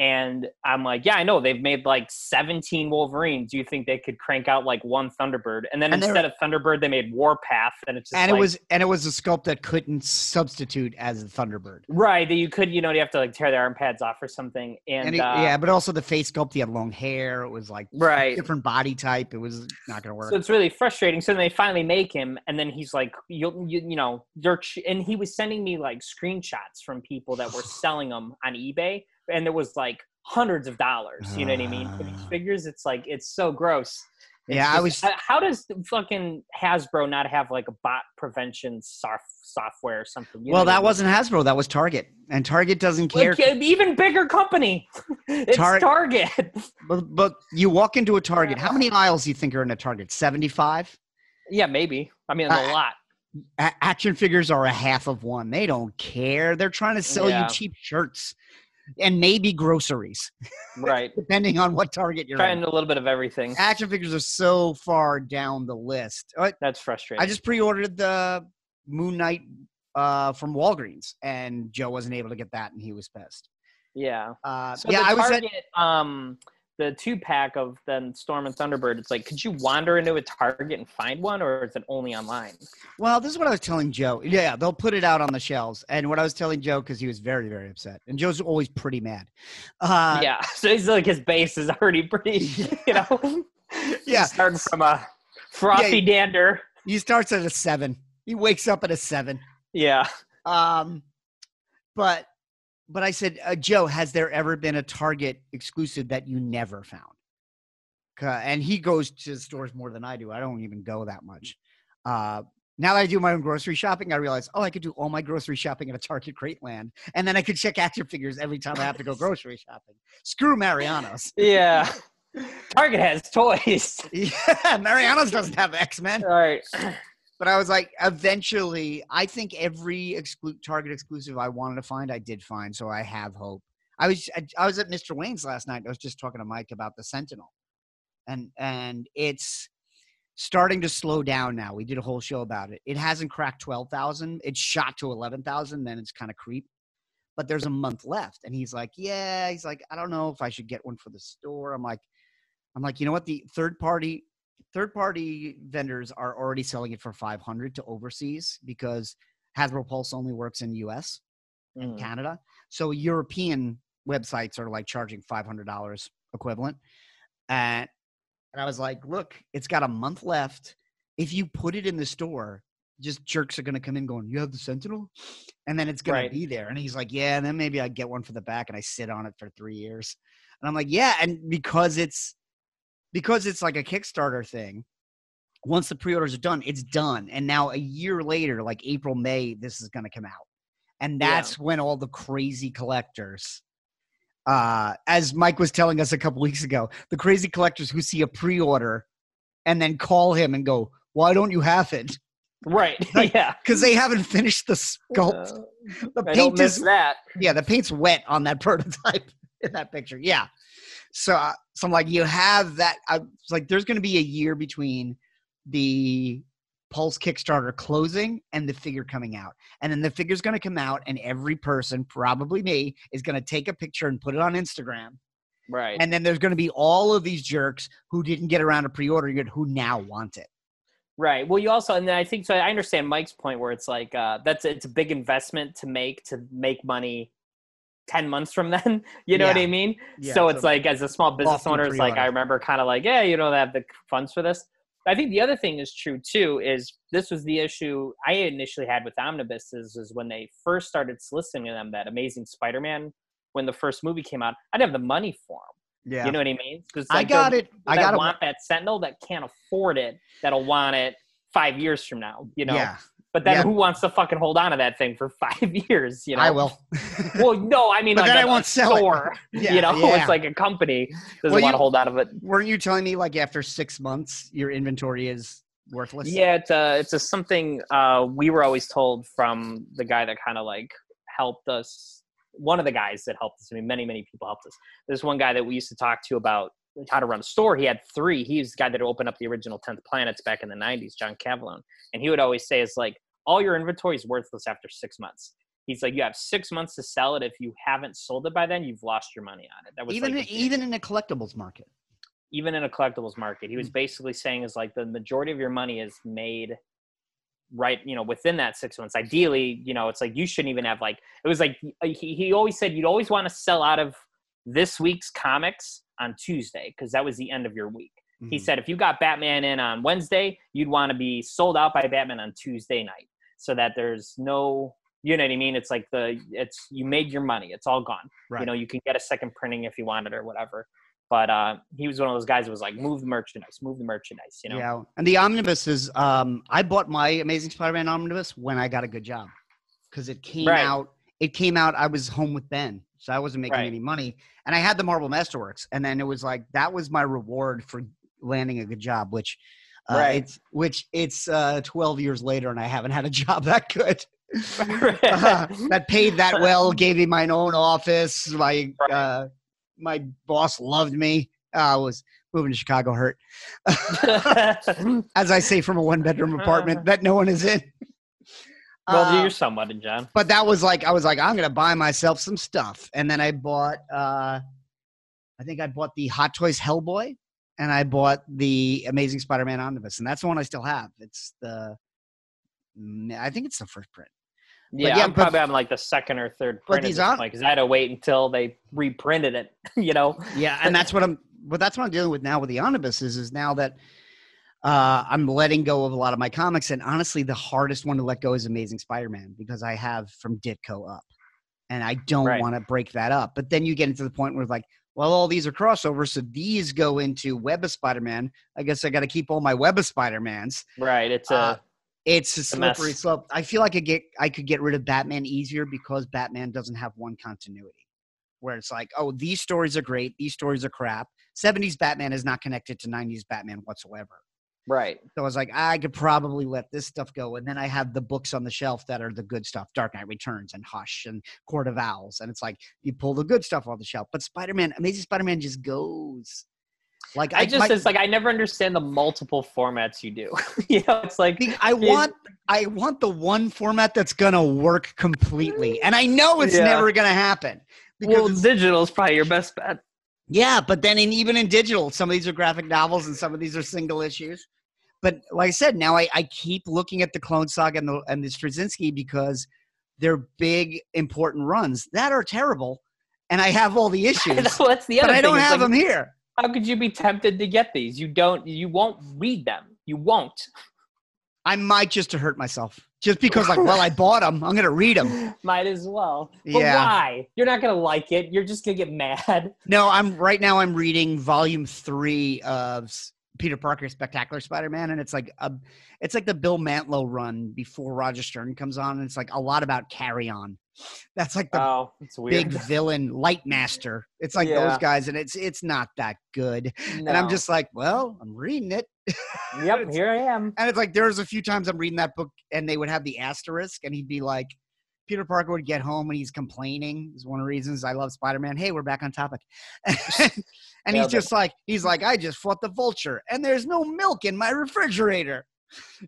And I'm like, yeah, I know they've made like 17 Wolverines. Do you think they could crank out like one Thunderbird? And then And instead of Thunderbird, they made Warpath, and it's just and like, it was and it was a sculpt that couldn't substitute as a Thunderbird. right that you could, you know, you have to like tear the arm pads off or something. And, And, it- uh, yeah, but also the face sculpt. He had long hair. It was like right. different body type. It was not going to work. So it's really frustrating. So then they finally make him, and then he's like, "You, you, you know, you're," and he was sending me like screenshots from people that were selling them on eBay, and it was like hundreds of dollars. You know what I mean? For these Ah. figures, it's like it's so gross. It's Yeah, I was- uh, How does fucking Hasbro not have like a bot prevention soft software or something? You well, what I that mean? wasn't Hasbro. That was Target, and Target doesn't care. Like, uh, even bigger company. it's Tar- Target. But, but you walk into a Target. How many aisles do you think are in a Target? Seventy-five. yeah, maybe. I mean, it's a Uh, lot. A- action figures are a half of one. They don't care. They're trying to sell Yeah. you cheap shirts and maybe groceries, Right. depending on what Target you're Trying in. a little bit of everything. Action figures are so far down the list. Uh, That's frustrating. I just pre-ordered the Moon Knight uh, from Walgreens, and Joe wasn't able to get that, and he was pissed. yeah. Uh, So yeah, the I was at, Target, um, the two pack of then Storm and Thunderbird. It's like, could you wander into a Target and find one, or is it only online? Well, this is what I was telling Joe. Yeah, they'll put it out on the shelves. And what I was telling Joe, because he was very, very upset. And Joe's always pretty mad. Uh, yeah. So he's like, his base is already pretty, you know. Yeah. Starting from a frothy Yeah. dander. He starts at a seven. He wakes up at a seven. Yeah. Um, but but I said, uh, Joe, has there ever been a Target exclusive that you never found? And he goes to stores more than I do. I don't even go that much. Uh, now that I do my own grocery shopping, I realize, oh, I could do all my grocery shopping at a Target Greatland, and then I could check action figures every time I have to go grocery shopping. Screw Mariano's. Yeah. Target has toys. Yeah, Mariano's doesn't have X Men. All right. But I was like, eventually, I think every exclu- Target exclusive I wanted to find, I did find. So I have hope. I was I, I was at Mr. Wayne's last night. I was just talking to Mike about the Sentinel, and and it's starting to slow down now. We did a whole show about it. It hasn't cracked twelve thousand. It's shot to eleven thousand. Then it's kind of creep. But there's a month left, and he's like, "Yeah." He's like, "I don't know if I should get one for the store." I'm like, "I'm like, you know what? The third party third party vendors are already selling it for 500 to overseas because Hasbro Pulse only works in US and Mm. Canada. So European websites are like charging $500 equivalent. And, and I was like, look, it's got a month left. If you put it in the store, just jerks are going to come in going, you have the Sentinel? And then it's going Right. to be there. And he's like, yeah, and then maybe I get one for the back and I sit on it for three years. And I'm like, yeah. And because it's, because it's like a Kickstarter thing, once the pre-orders are done, it's done. And now a year later, like April, May, this is going to come out. And Yeah. that's when all the crazy collectors, uh, as Mike was telling us a couple weeks ago, the crazy collectors who see a pre-order and then call him and go, "Why don't you have it?" Right. Like, yeah. Because they haven't finished the sculpt. Uh, the paint is that. yeah, the paint's wet on that prototype in that picture. Yeah. So, uh, so I'm like, you have that. I like, there's going to be a year between the Pulse Kickstarter closing and the figure coming out. And then the figure's going to come out, and every person, probably me, is going to take a picture and put it on Instagram. Right. And then there's going to be all of these jerks who didn't get around to pre ordering it who now want it. Right. Well, you also, and then I think so. I understand Mike's point where it's like uh, that's it's a big investment to make to make money ten months from then. You know what I mean? Yeah, so it's a like as a small business owner, it's like I remember kind of like, yeah, you don't have the funds for this. I think the other thing is true too. Is this was the issue I initially had with Omnibus is, is when they first started soliciting them that Amazing Spider-Man when the first movie came out. I didn't have the money for them. Yeah. You know what I mean? Because I got it. I got it. want that Sentinel that can't afford it that'll want it five years from now. You know. Yeah. But then Yeah. who wants to fucking hold on to that thing for five years? You know. I will. Well, no, I mean, But like then a, I won't sell it. Yeah, you know, yeah. it's like a company doesn't Well, want to hold on to it. Weren't you telling me like after six months your inventory is worthless? Yeah, it's a it's a something uh, we were always told from the guy that kind of like helped us. One of the guys that helped us. I mean, many many people helped us. There's one guy that we used to talk to about how to run a store. He had three. He's the guy that opened up the original Tenth Planets back in the '90s, John Cavallone, and he would always say, "Is like all your inventory is worthless after six months." He's like, you have six months to sell it. If you haven't sold it by then, you've lost your money on it. That was even like even in a collectibles market. even in a collectibles market. He was Mm. basically saying is like the majority of your money is made right, you know, within that six months. Ideally, you know, it's like you shouldn't even have like it was like he, he always said you'd always want to sell out of this week's comics on Tuesday because that was the end of your week. He Mhm. said if you got Batman in on Wednesday, you'd want to be sold out by Batman on Tuesday night so that there's no you know what I mean? It's like the it's you made your money. It's all gone. Right. You know, you can get a second printing if you wanted or whatever. But uh, he was one of those guys that was like, move the merchandise, move the merchandise. You know, Yeah, and the omnibuses. Um, I bought my Amazing Spider-Man omnibus when I got a good job because it came Right. out. It came out. I was home with Ben, so I wasn't making Right. any money, and I had the Marvel Masterworks, and then it was like that was my reward for landing a good job, which. Uh, Right. It's which it's uh, 12 years later, and I haven't had a job that good. Uh, that paid that well, gave me my own office. My Right. uh, my boss loved me. Uh, I was moving to Chicago hurt, as I say from a one bedroom apartment that no one is in. Well, Uh, you're somewhat in John. but that was like I was like I'm gonna buy myself some stuff, and then I bought. uh I think I bought the Hot Toys Hellboy, and I bought the Amazing Spider-Man omnibus, and that's the one I still have. It's the, I think it's the first print. Yeah, yeah, I'm but- probably on like the second or third But print these at this aren't- point because I had to wait until they reprinted it. You know, Yeah, and that's what I'm. But that's what I'm dealing with now with the omnibuses. Is now that uh, I'm letting go of a lot of my comics, and honestly, the hardest one to let go is Amazing Spider-Man because I have from Ditko up, and I don't Right. want to break that up. But then you get into the point where like, well, all these are crossovers, so these go into Web of Spider-Man. I guess I got to keep all my Web of Spider-Mans. right? It's a Uh, It's a It's a mess. slippery slope. I feel like I get I could get rid of Batman easier because Batman doesn't have one continuity. Where it's like, oh, these stories are great, these stories are crap. 70s Batman is not connected to 90s Batman whatsoever. Right. So I was like, I could probably let this stuff go. And then I have the books on the shelf that are the good stuff Dark Knight Returns and Hush and Court of Owls. And it's like, you pull the good stuff off the shelf. But Spider Man, Amazing Spider Man just goes. Like, I just my- it's like I never understand the multiple formats you do. you know, it's like I want I want the one format that's gonna work completely, and I know it's Yeah. never gonna happen because well, digital is probably your best bet. Yeah. But then in, even in digital, some of these are graphic novels and some of these are single issues. But like I said, now I, I keep looking at the Clone Saga and the and the Straczynski because they're big important runs that are terrible, and I have all the issues, that's the other but I don't have like, them here. How could you be tempted to get these? You don't. You won't read them. You won't. I might just to hurt myself, just because like, well, I bought them, I'm gonna read them. Might as well. But Yeah. why? You're not gonna like it. You're just gonna get mad. No, I'm right now. I'm reading volume three of Peter Parker Spectacular Spider-Man, and it's like a, it's like the Bill Mantlo run before Roger Stern comes on, and it's like a lot about Carrion. That's like the oh, big villain, Light Master. It's like those guys, and it's it's not that good. And I'm just like, well, I'm reading it, Yep. Here I am. and it's like there was a few times I'm reading that book, and they would have the asterisk, and he'd be like. Peter Parker would get home and he's complaining. Is one of the reasons I love Spider-Man. Hey, we're back on topic. and he's Nailed it. just like, he's like, I just fought the vulture, and there's no milk in my refrigerator,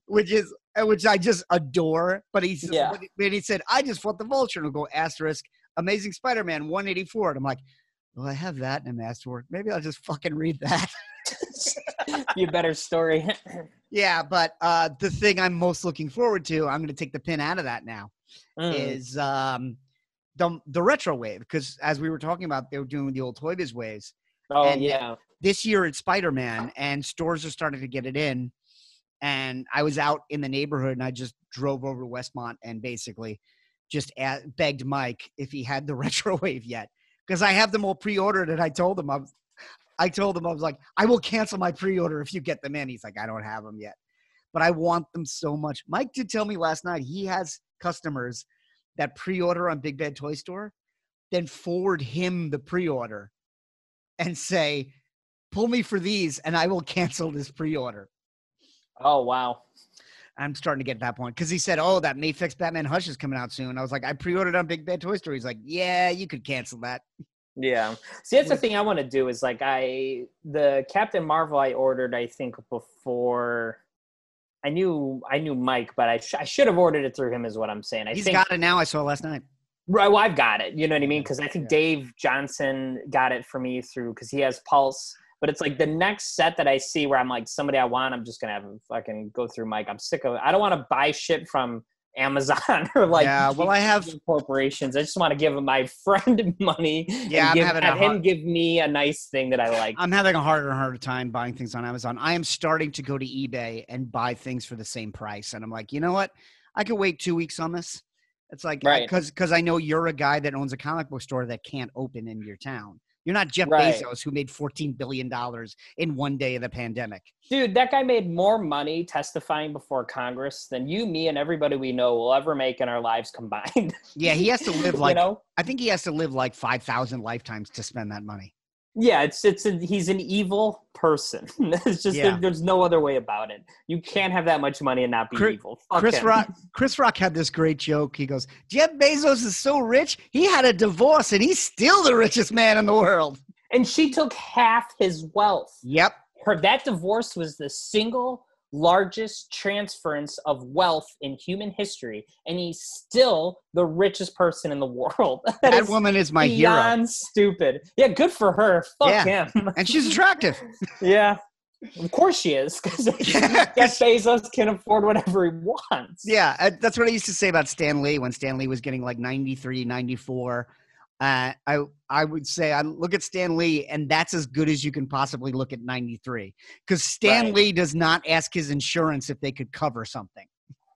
which is which I just adore. But he's Yeah. but he said, I just fought the vulture, and we'll go asterisk Amazing Spider-Man 184, and I'm like, well, I have that in a masterwork. Maybe I'll just fucking read that. Be a better story. yeah, but uh, the thing I'm most looking forward to, I'm going to take the pin out of that now. Mm. is um the the retro wave because as we were talking about they were doing the old Toy Biz waves oh and- yeah. this year it's Spider-Man and stores are starting to get it in and I was out in the neighborhood and I just drove over to Westmont and basically just a begged Mike if he had the retro wave yet because I have them all pre-ordered and I told him I I told him I was like I will cancel my pre-order if you get them in. He's like I don't have them yet. But I want them so much. Mike did tell me last night he has customers that pre-order on Big Bad Toy Store then forward him the pre-order and say pull me for these and I will cancel this pre-order. Oh wow. I'm starting to get to that point because he said, "Oh, that Mafex Batman Hush is coming out soon." I was like, "I pre-ordered on Big Bad Toy Store." He's like, "Yeah, you could cancel that." Yeah. See, that's the thing I want to do is like I the Captain Marvel I ordered I think before I knew I knew Mike, but I, sh- I should have ordered it through him. Is what I'm saying. I He's think got it now. I saw it last night. Right, well, I've got it. You know what I mean? Because I think Yeah. Dave Johnson got it for me through because he has Pulse. But it's like the next set that I see where I'm like somebody I want, I'm just gonna have fucking go through Mike. I'm sick of it. I don't want to buy shit from Amazon or like yeah. Well, I have. corporations. I just want to give my friend money. Yeah, I'm give, having a have him hard- give me a nice thing that I like. I'm having a harder and harder time buying things on Amazon. I am starting to go to eBay and buy things for the same price, and I'm like, you know what? I could wait two weeks on this. It's like Right. because because I know you're a guy that owns a comic book store that can't open in your town. You're not Jeff Right. Bezos who made 14 billion dollars in one day of the pandemic. Dude, that guy made more money testifying before Congress than you, me, and everybody we know will ever make in our lives combined. Yeah, he has to live like you know? I think he has to live like 5,000 lifetimes to spend that money. Yeah, it's it's a, he's an evil person. it's just Yeah. there, there's no other way about it. You can't have that much money and not be Chris- evil. Fuck Chris him. Rock Chris Rock had this great joke. He goes, "Jeff Bezos is so rich, he had a divorce and he's still the richest man in the world." and she took half his wealth. Yep. Her that divorce was the single largest transference of wealth in human history, and he's still the richest person in the world. That is woman is my hero. beyond stupid. Yeah, good for her. Fuck him. And she's attractive. yeah. Of course she is, because Yeah. Jeff Bezos can afford whatever he wants. Yeah, uh, that's what I used to say about Stan Lee when Stan Lee was getting like 93, 94. Uh, I I would say I look at Stan Lee, and that's as good as you can possibly look at 93. Because Stan Right. Lee does not ask his insurance if they could cover something.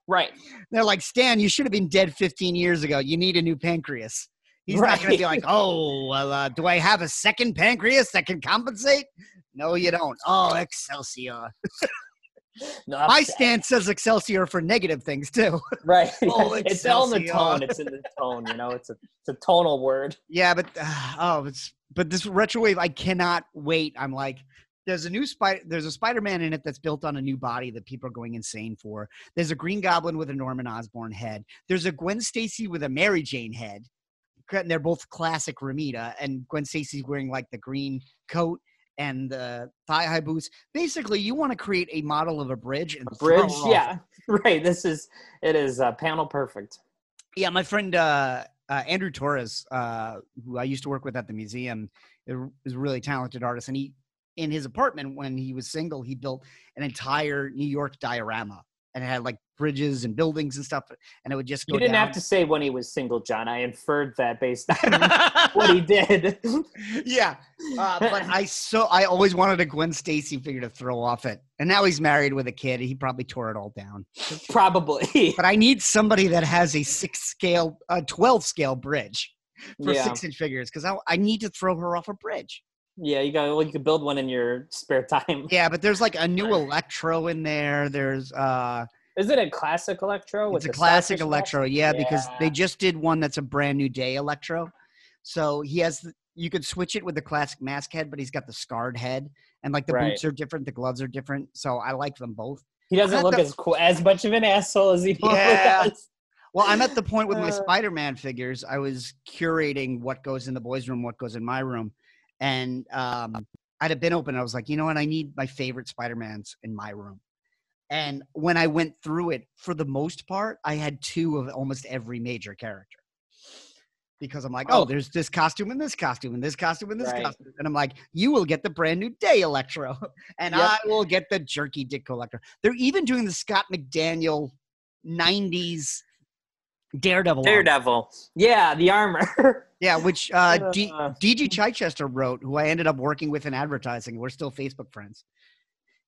Right. They're like, Stan, you should have been dead 15 years ago. You need a new pancreas. He's not going to be like, oh, well, uh, do I have a second pancreas that can compensate? No, you don't. Oh, Excelsior. No, My stance says Excelsior for negative things too. Right. Oh, it's all in the tone. It's in the tone. You know, it's a it's a tonal word. Yeah, but uh, oh, it's but this retro wave, I cannot wait. I'm like, there's a new spider. There's a Spider-Man in it that's built on a new body that people are going insane for. There's a Green Goblin with a Norman Osborn head. There's a Gwen Stacy with a Mary Jane head. And they're both classic Romita, and Gwen Stacy's wearing like the green coat and the thigh high boots. Basically, you want to create a model of a bridge and A bridge. Yeah. Right. This is it is uh, panel perfect. Yeah, my friend uh, uh, Andrew Torres, uh, who I used to work with at the museum, is a really talented artist. And he, in his apartment when he was single, he built an entire New York diorama, and it had like bridges and buildings and stuff. And it would just go. You didn't down. have to say when he was single, John. I inferred that based on what he did. yeah, uh, but I so I always wanted a Gwen Stacy figure to throw off it, and now he's married with a kid. He probably tore it all down. Probably. But I need somebody that has a six scale, a twelve scale bridge for yeah. six inch figures because I, I need to throw her off a bridge. Yeah. You got. Well, you could build one in your spare time. Yeah, but there's like a new Electro in there. There's uh, Is it a classic Electro? it's a classic Electro. mask? Yeah, because they just did one that's a brand new day Electro. So he has the, you could switch it with the classic mask head, but he's got the scarred head, and like the Right. boots are different, the gloves are different. So I like them both. He doesn't look the- as cool, as much of an asshole as he Yeah. does. Well, I'm at the point with my Uh. Spider-Man figures. I was curating what goes in the boys' room, what goes in my room, and um, I'd have been open. I was like, you know what? I need my favorite Spider-Mans in my room. And when I went through it, for the most part, I had two of almost every major character. Because I'm like, oh, Oh. there's this costume and this costume and this costume and this Right. costume. And I'm like, you will get the brand new day Electro. And Yep. I will get the jerky Dick Collector. They're even doing the Scott McDaniel 90s Daredevil. armor. Daredevil. Yeah, the armor. Yeah, which uh, D-. DG Chichester wrote, who I ended up working with in advertising. We're still Facebook friends.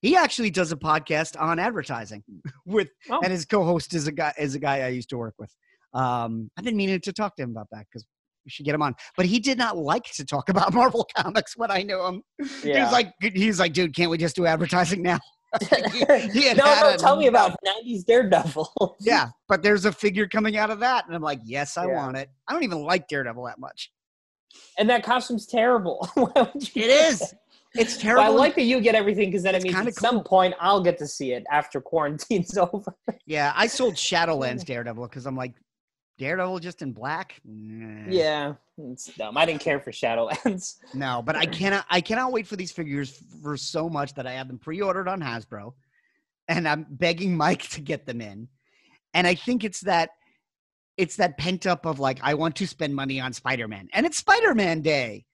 He actually does a podcast on advertising with, Oh. and his co-host is a guy is a guy I used to work with. Um, I've been meaning to talk to him about that because we should get him on. But he did not like to talk about Marvel comics when I knew him. He Yeah. was like, he's like, dude, can't we just do advertising now? No, no, tell me about '90s Daredevil. Yeah, but there's a figure coming out of that, and I'm like, yes, I Yeah. want it. I don't even like Daredevil that much. and that costume's terrible. Why would you It is. that? It's terrible. I like that you get everything because then it means at some point I'll get to see it after quarantine's over. Yeah, I sold Shadowlands Daredevil because I'm like, Daredevil just in black? Nah. Yeah, it's dumb. I didn't care for Shadowlands. No, but I cannot I cannot wait for these figures for so much that I have them pre-ordered on Hasbro. and I'm begging Mike to get them in. And I think it's that it's that pent up of like I want to spend money on Spider-Man. And it's Spider-Man day.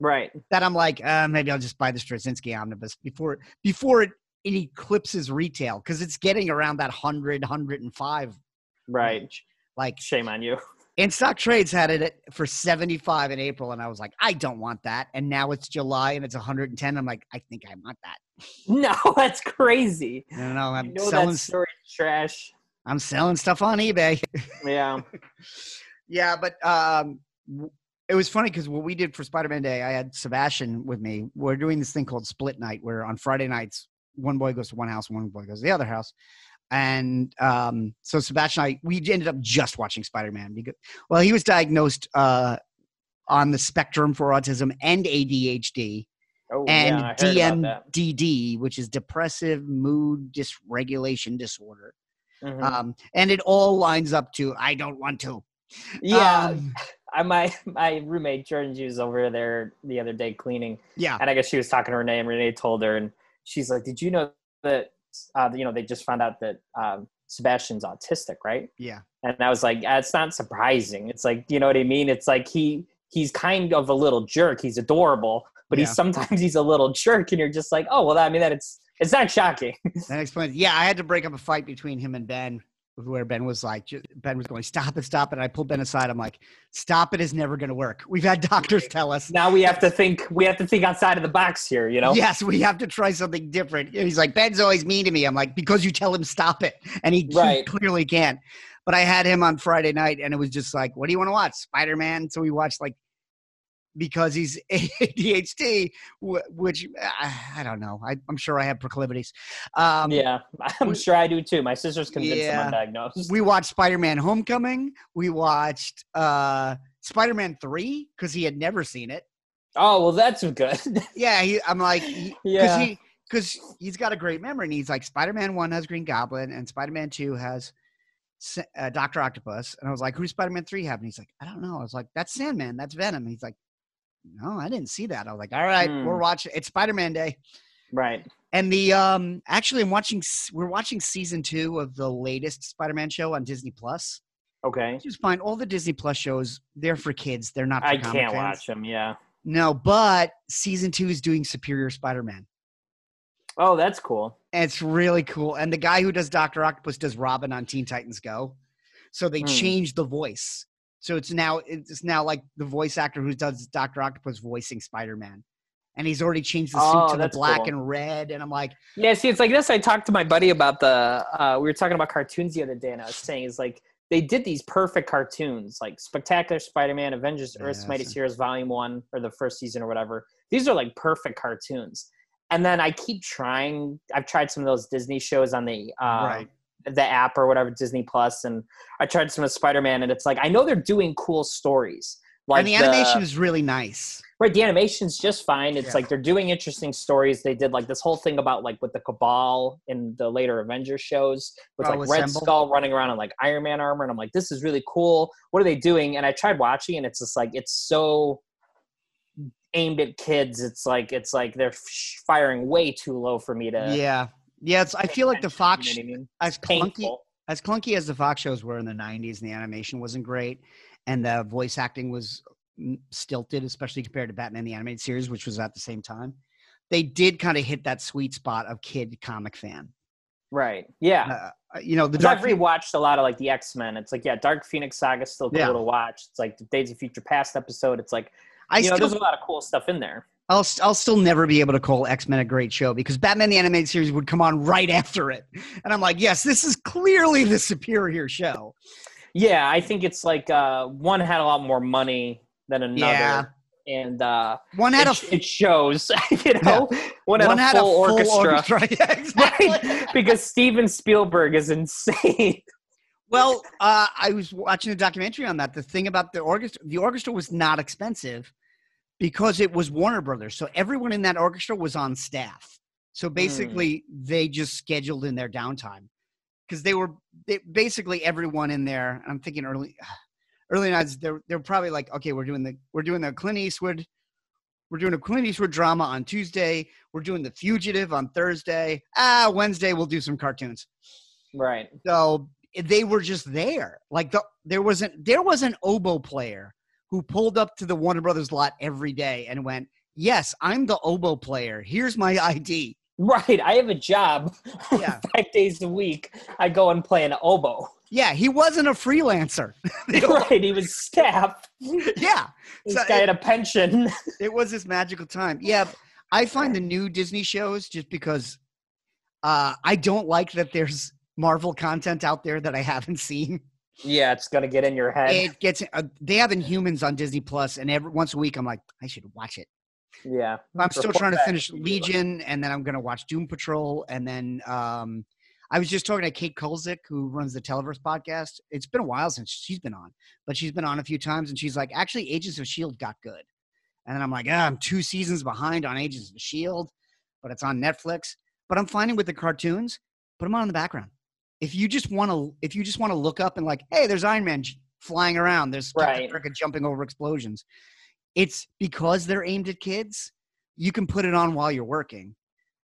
Right. that I'm like, uh, maybe I'll just buy the Straczynski omnibus before before it, it eclipses retail because it's getting around that 100 105 Right. range. Like Shame on you. In stock trades had it for 75 in April, and I was like, I don't want that. And now it's July and it's 110. I'm like, I think I want that. No, that's crazy. I don't know. I'm You know selling. story trash. I'm selling stuff on eBay. Yeah. yeah, but um, it was funny because what we did for Spider-Man Day, I had Sebastian with me. We're doing this thing called Split Night, where on Friday nights, one boy goes to one house, one boy goes to the other house. And um, so Sebastian and I, we ended up just watching Spider-Man because, well, he was diagnosed uh, on the spectrum for autism and ADHD Oh, and yeah, I heard about that. DMDD, which is depressive mood dysregulation disorder. Mhm. Um, and it all lines up to I don't want to. yeah, Um, I, my my roommate Jordan, she was over there the other day cleaning, yeah. and I guess she was talking to Renee, and Renee told her, and she's like, "Did you know that? Uh, you know, they just found out that um, Sebastian's autistic, right?" Yeah. And I was like, "It's not surprising. It's like, you know what I mean? It's like he he's kind of a little jerk. He's adorable, but Yeah. he's sometimes he's a little jerk, and you're just like, oh well, I mean that it's it's not shocking. That explains. Yeah, I had to break up a fight between him and Ben, where Ben was like, Ben was going, "Stop it, stop it." And I pulled Ben aside. I'm like, "Stop it is never going to work. We've had doctors tell us. now we have to think we have to think outside of the box here, you know? Yes, we have to try something different." And he's like, "Ben's always mean to me." I'm like, "Because you tell him stop it, and he, he clearly can't." But I had him on Friday night, and it was just like, "What do you want to watch? Spider Man?" So we watched like because he's ADHD, which I don't know. I, I'm sure I have proclivities. Um, Yeah, I'm sure I do too. My sister's convinced Yeah. I'm undiagnosed. we watched Spider-Man: Homecoming. We watched uh, Spider-Man Three because he had never seen it. oh well, that's good. Yeah, he, I'm like, because Yeah. he because he's got a great memory, and he's like, Spider-Man One has Green Goblin, and Spider-Man Two has uh, Doctor Octopus. And I was like, who's Spider-Man Three have? And he's like, I don't know. I was like, that's Sandman. That's Venom. And he's like, no, I didn't see that. I was like, all right, we're watching. It's Spider-Man Day. right. And the um actually I'm watching we're watching season 2 of the latest Spider-Man show on Disney Plus. Okay. Just fine. All the Disney Plus shows, they're for kids. They're not for I can't fans. watch them. Yeah. No, but season 2 is doing Superior Spider-Man. Oh, that's cool. And it's really cool. And the guy who does Dr. Octopus does Robin on Teen Titans Go. So they Hmm. changed the voice. So it's now it's now like the voice actor who does Dr. Octopus voicing Spider-Man. And he's already changed the suit Oh, to the black cool. and red. And I'm like, Yeah. See, it's like this. I talked to my buddy about the. Uh, we were talking about cartoons the other day, and I was saying is like they did these perfect cartoons, like Spectacular Spider-Man, Avengers: Earth's Mightiest Heroes Volume One, or the first season, or whatever. These are like perfect cartoons. And then I keep trying. I've tried some of those Disney shows on the uh, Right. The app or whatever, Disney Plus, and I tried some of Spider-Man, and it's like I know they're doing cool stories. Like and the animation is really nice. Right, the animation's just fine. It's Yeah. like they're doing interesting stories. They did like this whole thing about like with the Cabal in the later Avengers shows with Oh, like Red Assemble? Skull running around in like Iron Man armor, and I'm like, this is really cool. What are they doing? And I tried watching, and it's just like it's so aimed at kids. It's like it's like they're firing way too low for me to. yeah. Yeah, it's, I feel like the Fox, you know I mean? as clunky, Painful. as clunky as the Fox shows were in the 90s and the animation wasn't great and the voice acting was stilted, especially compared to Batman the Animated Series, which was at the same time. They did kind of hit that sweet spot of kid comic fan. Right. Yeah. Uh, you know, the Dark I've rewatched a lot of like the X Men. It's like yeah, Dark Phoenix Saga is still cool Yeah. to watch. It's like the Days of Future Past episode. It's like I you know, still, there's a lot of cool stuff in there. I'll, I'll still never be able to call X Men a great show because Batman the Animated Series would come on right after it. And I'm like, yes, this is clearly the superior show. Yeah, I think it's like uh, one had a lot more money than another, Yeah. and uh, One had it, a, sh- it shows. You know, one had one a had full, a full orchestra, Yeah, exactly. right? because Steven Spielberg is insane. Well, uh, I was watching a documentary on that. The thing about the orchestra, the orchestra was not expensive because it was Warner Brothers. So everyone in that orchestra was on staff. So basically, they just scheduled in their downtime because they were they, basically everyone in there. And I'm thinking early, early nights. They're they're probably like, okay, we're doing the we're doing the Clint Eastwood, We're doing a Clint Eastwood drama on Tuesday. We're doing The Fugitive on Thursday. Ah, Wednesday we'll do some cartoons. Right. So they were just there. Like the, there wasn't there was an oboe player who pulled up to the Warner Brothers lot every day and went, "Yes, I'm the oboe player. Here's my ID." Right. I have a job. Yeah. Five days a week, I go and play an oboe. Yeah, he wasn't a freelancer. right. He was staff. yeah, This So guy it- had a pension. it was this magical time. Yeah, I find the new Disney shows just because uh, I don't like that there's Marvel content out there that I haven't seen. Yeah, it's gonna get in your head. It gets uh, they have Inhumans on Disney Plus, and every once a week I'm like, I should watch it. yeah. I'm still trying to finish Legion, and then I'm gonna watch Doom Patrol, and then um, I was just talking to Kate Kulzick, who runs the Televerse podcast. It's been a while since she's been on, but she's been on a few times, and she's like, actually, Agents of Shield got good, and then I'm like, ah, I'm two seasons behind on Agents of Shield, but it's on Netflix. But I'm finding with the cartoons, put them on in the background. If you just want to, if you just want to look up and like, hey, there's Iron Man flying around, there's Right. America jumping over explosions. It's because they're aimed at kids. You can put it on while you're working,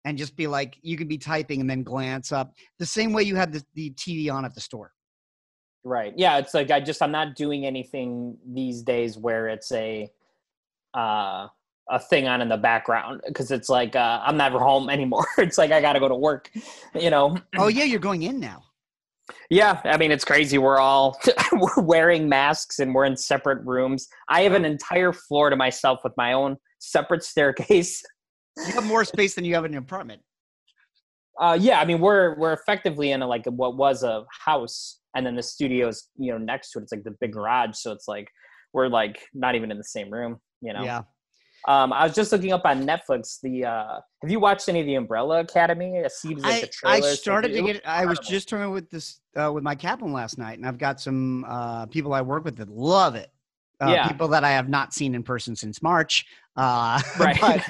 and just be like, you can be typing and then glance up the same way you had the, the TV on at the store. Right. Yeah, it's like I just I'm not doing anything these days where it's a uh a thing on in the background because it's like uh I'm never home anymore. it's like I got to go to work, you know. Oh yeah, you're going in now. Yeah, I mean it's crazy. We're all we're wearing masks and we're in separate rooms. I have an entire floor to myself with my own separate staircase. You have more space than you have in your apartment. Uh, yeah, I mean we're we're effectively in a, like what was a house, and then the studio's you know next to it. It's like the big garage, so it's like we're like not even in the same room. You know. Yeah. Um, I was just looking up on Netflix. The uh, have you watched any of the Umbrella Academy? I see like I, the I started to get. I was just talking with this uh, with my captain last night, and I've got some uh, people I work with that love it. Uh, Yeah. People that I have not seen in person since March. Uh, Right. but,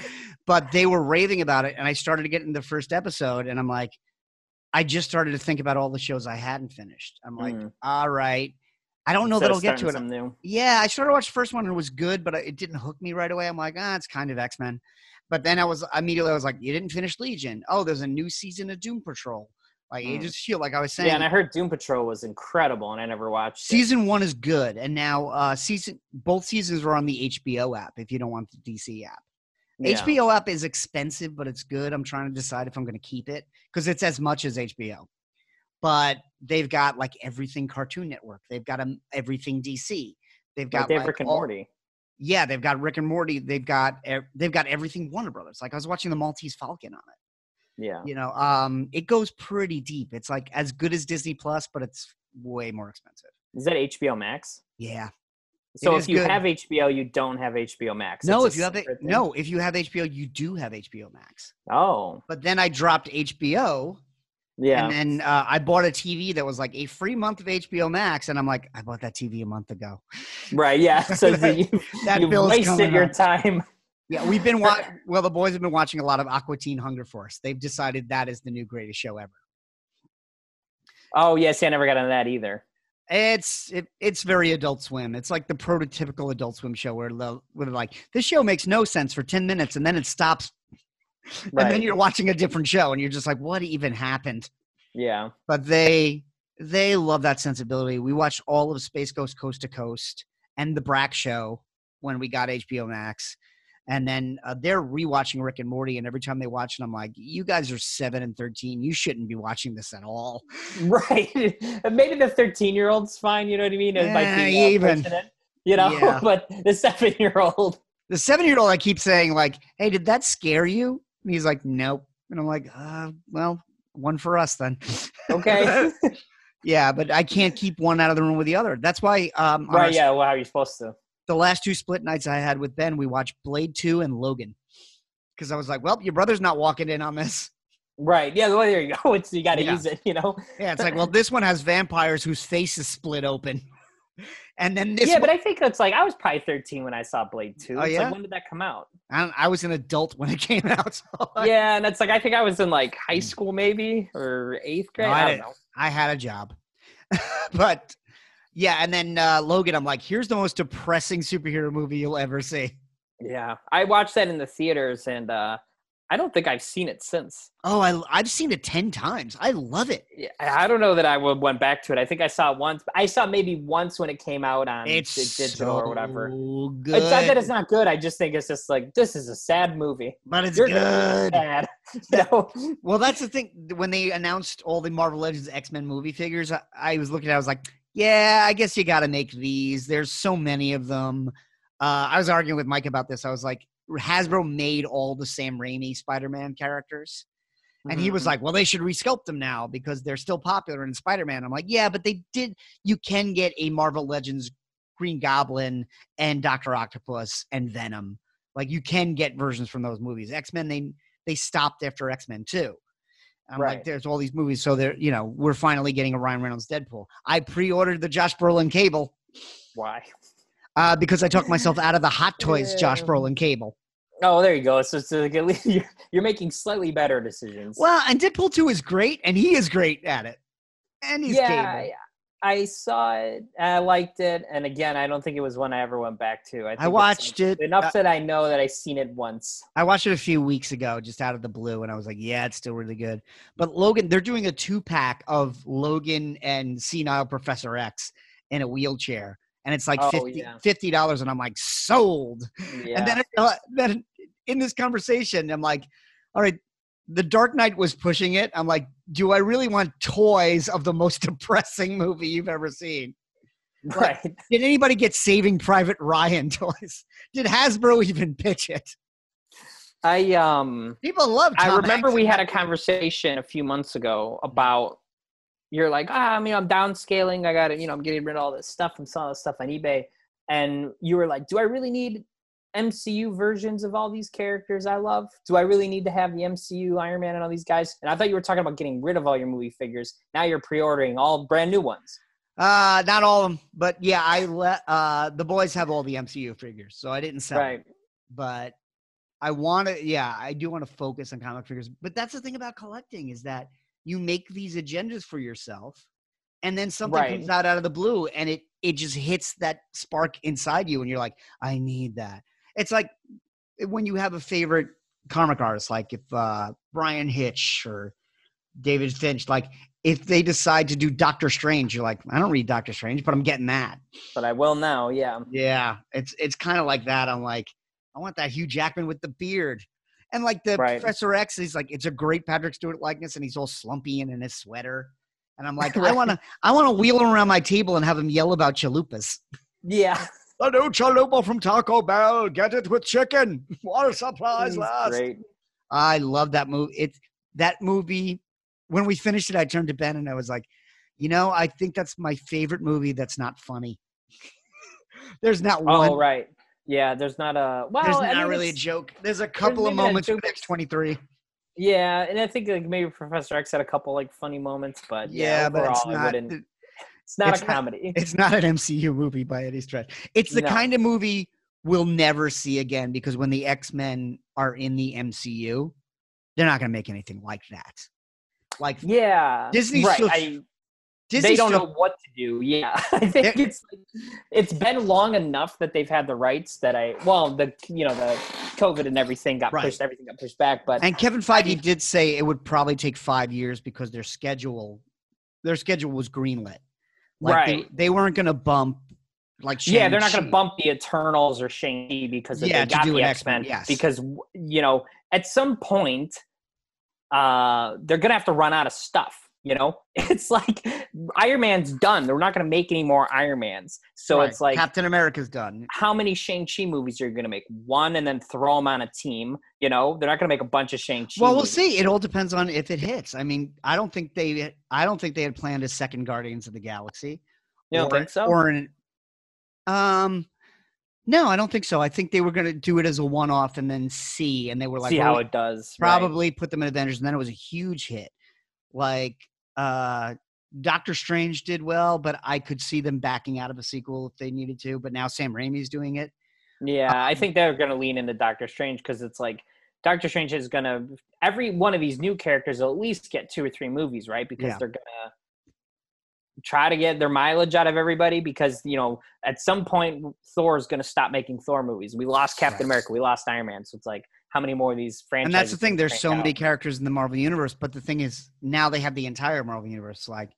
but they were raving about it, and I started to get in the first episode, and I'm like, I just started to think about all the shows I hadn't finished. I'm like, Mm. all right, I don't know that I'll get to it. new. Yeah, I started to watch the first one and it was good, but it didn't hook me right away. I'm like, ah, it's kind of X Men. But then I was immediately I was like, you didn't finish Legion. Oh, there's a new season of Doom Patrol. Like. Agents of Shield, like I was saying. Yeah, and I heard Doom Patrol was incredible, and I never watched it. season one is good, and now uh season both seasons are on the HBO app. If you don't want the DC app, Yeah. HBO app is expensive, but it's good. I'm trying to decide if I'm going to keep it because it's as much as HBO. But they've got like everything Cartoon Network. They've got um, everything DC. They've Like got they like, Rick and all- Morty. yeah, they've got Rick and Morty. They've got they've got everything Warner Brothers. Like I was watching the Maltese Falcon on it. Yeah. You know, um, it goes pretty deep. It's like as good as Disney Plus, but it's way more expensive. Is that HBO Max? Yeah. So if you good. have HBO, you don't have HBO Max. no, It's if you have it, no, if you have HBO, you do have HBO Max. Oh, But then I dropped HBO, yeah. and then uh, I bought a TV that was like a free month of HBO Max, and I'm like, I bought that TV a month ago. right. Yeah. So you, That bill's wasted your up. time. Yeah, we've been watching. well, the boys have been watching a lot of Aqua Teen Hunger Force. They've decided that is the new greatest show ever. Oh, yes. I never got on that either. It's it, it's very Adult Swim. It's like the prototypical Adult Swim show where where they're like this show makes no sense for ten minutes and then it stops, and then you're watching a different show and you're just like, what even happened? Yeah. But they they love that sensibility. We watched all of Space Ghost Coast to Coast and the Brak Show when we got HBO Max. And then uh, they're rewatching Rick and Morty, and every time they watch it, I'm like, "You guys are seven and thirteen. You shouldn't be watching this at all." Right. Maybe the 13 year old's fine. You know what I mean? Eh, even. you know, Yeah. but the seven year old. the seven year old I keep saying like, "Hey, did that scare you?" And he's like, "Nope." And I'm like, uh, "Well, one for us then." Okay. yeah, but I can't keep one out of the room with the other. That's why um, right. our- Yeah. Well, how are you supposed to? the last two split nights I had with Ben, we watched Blade Two and Logan because I was like, "Well, your brother's not walking in on this." Right. Yeah. Well, there you go. It's, you got to Yeah. use it, you know? Yeah, it's like, well, this one has vampires whose face is split open, and then this. yeah, one, but I think it's like, I was probably 13 when I saw Blade 2. Oh, It's yeah? like, when did that come out? I, don't- I was an adult when it came out. So yeah. And that's like, I think I was in like high school maybe or eighth grade. No, I I, don't know. I had a job. but yeah, and then uh, Logan, I'm like, here's the most depressing superhero movie you'll ever see. Yeah, I watched that in the theaters, and uh, I don't think I've seen it since. Oh, I, I've seen it 10 times. I love it. Yeah, I don't know that I would went back to it. I think I saw it once. I saw it maybe once when it came out on It's di- digital or whatever. good. It's not that it's not good. I just think it's just like this is a sad movie. but it's You're good. Sad. Know? Well, that's the thing. When they announced all the Marvel Legends X Men movie figures, I, I was looking at. I was like, "Yeah, I guess you got to make these." There's so many of them. Uh, I was arguing with Mike about this. I was like, Hasbro made all the Sam Raimi Spider-Man characters, and he was Mhm. like, "Well, they should resculpt them now because they're still popular in Spider-Man." I'm like, "Yeah, but they did. You can get a Marvel Legends Green Goblin and Doctor Octopus and Venom. Like you can get versions from those movies. X Men they they stopped after X Men Two. I'm like, Right. there's all these movies, so they're you know we're finally getting a Ryan Reynolds Deadpool. I pre-ordered the Josh Brolin cable Why? Uh, because I took myself out of the Hot Toys Josh Brolin cable. Oh, there you go. So it's like at least you're, you're making slightly better decisions. Well, and Deadpool Two is great, and he is great at it, and he's yeah, cable. I, I saw it. I liked it, and again, I don't think it was one I ever went back to. I, think it's, watched it, enough uh, that I know that I seen it once. I watched it a few weeks ago, just out of the blue, and I was like, "Yeah, it's still really good." But Logan, they're doing a two pack of Logan and Senile Professor X in a wheelchair, and it's like Oh, 50 yeah. dollars, and I'm like, sold. Yeah. And then, uh, then in this conversation, I'm like, "All right." The Dark Knight was pushing it. I'm like, do I really want toys of the most depressing movie you've ever seen? right. Did anybody get Saving Private Ryan toys? Did Hasbro even pitch it? I um People love. I remember Hanks we had a conversation a few months ago about you're like, ah, I mean, I'm downscaling. I got to, you know, I'm getting rid of all this stuff. I'm selling this stuff on eBay. And you were like, do I really need MCU versions of all these characters I love? Do I really need to have the MCU Iron Man and all these guys? And I thought you were talking about getting rid of all your movie figures. Now you're pre-ordering all brand new ones. Uh, not all of them, but yeah, I let uh the boys have all the MCU figures, so I didn't sell. them. Right. But I want to. Yeah, I do want to focus on comic figures. But that's the thing about collecting is that you make these agendas for yourself, and then something Right. comes out out of the blue, and it it just hits that spark inside you, and you're like, I need that. It's like when you have a favorite comic artist, like if uh Bryan Hitch or David Finch, like if they decide to do Doctor Strange, you're like, I don't read Doctor Strange, but I'm getting that. But I will now. Yeah. Yeah, it's it's kind of like that. I'm like, I want that Hugh Jackman with the beard, and like the Right. Professor X is like, it's a great Patrick Stewart likeness, and he's all slumpy and in his sweater, and I'm like, I want to, I want to wheel him around my table and have him yell about chalupas. Yeah. The new chalupa from Taco Bell, get it with chicken. Water supplies He's last. Great. I love that movie. It's that movie. When we finished it, I turned to Ben and I was like, you know, I think that's my favorite movie that's not funny. There's not oh, one Oh, right. Yeah. There's not a. Well, There's I not mean, really a joke. There's a couple of maybe that moments with joke- X twenty three. Yeah, and I think like maybe Professor X had a couple like funny moments, but Yeah, yeah, but overall, it's not. wouldn't. It's not it's a not- comedy. It's not an MCU movie by any stretch. It's the No. kind of movie we'll never see again because when the X Men are in the MCU, they're not going to make anything like that. Like yeah, Disney's right. I, Disney they don't still- know what to do. Yeah, I think it's it's been long enough that they've had the rights that I well the you know the COVID and everything got Right. pushed, everything got pushed back, but And Kevin Feige did say it would probably take five years because their schedule, their schedule was greenlit. Like they- Right. They, weren't going to bump like yeah, they're not going to bump the Eternals or Shang-Chi because Yeah, they got the X Men. Yes. Because you know, at some point, uh, they're going to have to run out of stuff. You know, it's like Iron Man's done. They're not going to make any more Iron Mans. So Right. it's like, Captain America's done. how many Shang-Chi movies are you going to make? One and then throw them on a team. You know, they're not going to make a bunch of Shang-Chi. Well, we'll movies. see. It all depends on if it hits. I mean, I don't think they. I don't think they had planned a second Guardians of the Galaxy. You don't or, think so? Or an, um, no, I don't think so. I think they were going to do it as a one-off and then see, and they were like, see well, how it does. right. probably put them in Avengers, and then it was a huge hit. Like uh Doctor Strange did well, but I could see them backing out of a sequel if they needed to. But now Sam Raimi's doing it. Yeah, I Um, think they're going to lean into Doctor Strange because it's like Doctor Strange is going to every one of these new characters will at least get two or three movies, right? Because Yeah. they're gonna try to get their mileage out of everybody because you know at some point Thor is going to stop making Thor movies. We lost Captain Right. America, we lost Iron Man, so it's like how many more of these franchises? and that's the thing. There's so many characters in the Marvel universe, but the thing is, now they have the entire Marvel universe. Like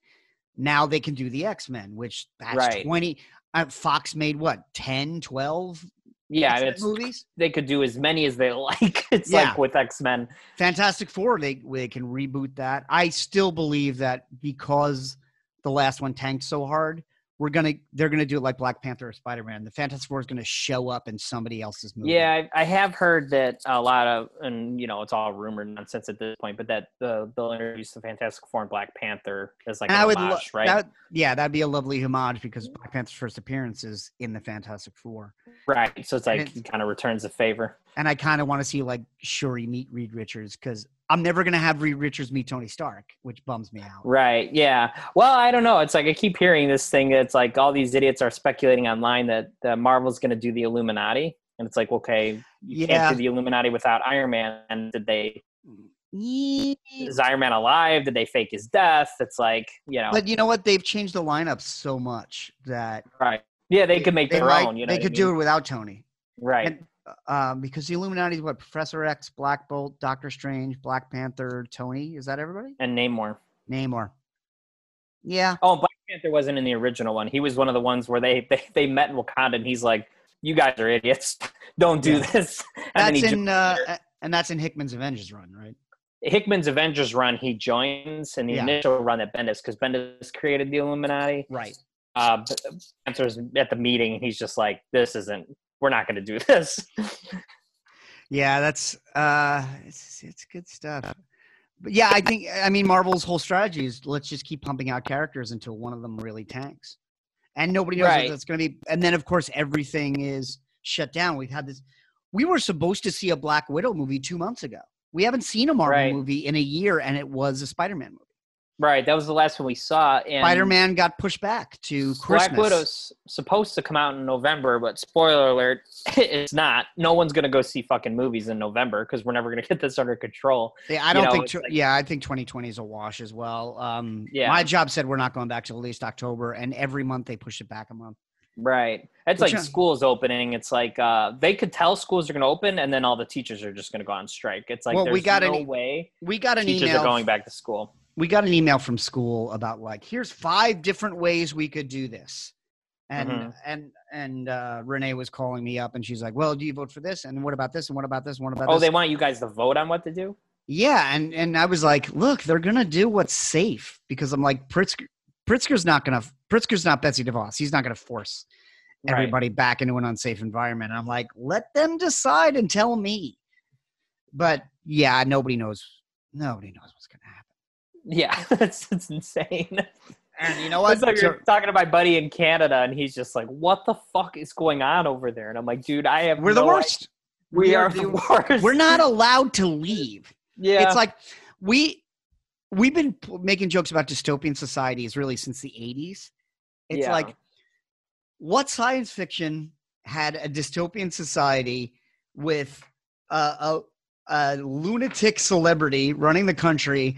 now they can do the X Men, which that's Right. 20. Uh, Fox made what 10, 12 Yeah, X-Men it's movies. they could do as many as they like. It's Yeah. like with X Men. Fantastic Four, they they can reboot that. I still believe that because the last one tanked so hard, we're gonna they're gonna do it like Black Panther or Spider Man. The Fantastic Four is gonna show up in somebody else's movie. Yeah, I, I have heard that a lot of, and you know, it's all rumor nonsense at this point, but that the they'll introduce the Fantastic Four and Black Panther as like I would, lo- right? that, yeah, that'd be a lovely homage because mm-hmm. Black Panther's first appearance is in the Fantastic Four, right. So it's like it kind of returns a favor. and I kind of want to see like Shuri meet Reed Richards because I'm never gonna have Reed Richards meet Tony Stark, which bums me out. Right. Yeah. Well, I don't know. It's like I keep hearing this thing. It's like all these idiots are speculating online that, that Marvel's going to do the Illuminati, and it's like, okay, you Yeah. can't do the Illuminati without Iron Man. And did they? Is Iron Man alive? Did they fake his death? It's like you know. But you know what? They've changed the lineup so much that right. Yeah, they could make they their own. You know, they could do it without Tony. Right. and- um, because the Illuminati is what Professor X, Black Bolt, Doctor Strange, Black Panther, Tony. Is that everybody? and Namor. Namor. Yeah, Oh, Black Panther wasn't in the original one. He was one of the ones where they they, they met in Wakanda, and he's like, "You guys are idiots. Don't do Yeah. this." And that's in uh, and that's in Hickman's Avengers run, right? Hickman's Avengers run, he joins in the Yeah. initial run that Bendis, because Bendis created the Illuminati. Right. Uh, Panther's at the meeting, and he's just like, "This isn't. We're not going to do this." Yeah, that's uh, it's it's good stuff. But yeah, I think I mean Marvel's whole strategy is let's just keep pumping out characters until one of them really tanks, and nobody knows Right. what that's going to be. And then of course everything is shut down. We've had this. We were supposed to see a Black Widow movie two months ago. We haven't seen a Marvel Right. movie in a year, and it was a Spider-Man movie. Right. That was the last one we saw. And Spider-Man got pushed back to Christmas. Black Widow's supposed to come out in November, but spoiler alert, it's not. No one's going to go see fucking movies in November because we're never going to get this under control. Yeah, I you don't know, think. tw- like- yeah, I think 2020 is a wash as well. Um, Yeah. my job said we're not going back to at least October, and every month they push it back a month. Right. It's Which like one? schools opening. It's like uh, they could tell schools are going to open, and then all the teachers are just going to go on strike. It's like Well, there's we got no an- way We got an teachers email. are going back to school. We got an email from school about like, here's five different ways we could do this, and Mhm. and and uh, Renee was calling me up, and she's like, "Well, do you vote for this? And what about this? And what about this? And what about Oh, this?" they want you guys to vote on what to do. Yeah, and and I was like, look, they're gonna do what's safe because I'm like Pritzker. Pritzker's not gonna. Pritzker's not Betsy DeVos. He's not gonna force Right. everybody back into an unsafe environment. And I'm like, let them decide and tell me. But yeah, nobody knows. Nobody knows what's gonna happen. Yeah, that's it's insane. And you know what? It's like So- you're talking to my buddy in Canada, and he's just like, "What the fuck is going on over there?" And I'm like, "Dude, I have we're the worst. idea. We, We are, are the the- worst. We're not allowed to leave. Yeah, It's like we we've been p- making jokes about dystopian societies really since the 80s. It's Yeah. like what science fiction had a dystopian society with a, a, a lunatic celebrity running the country?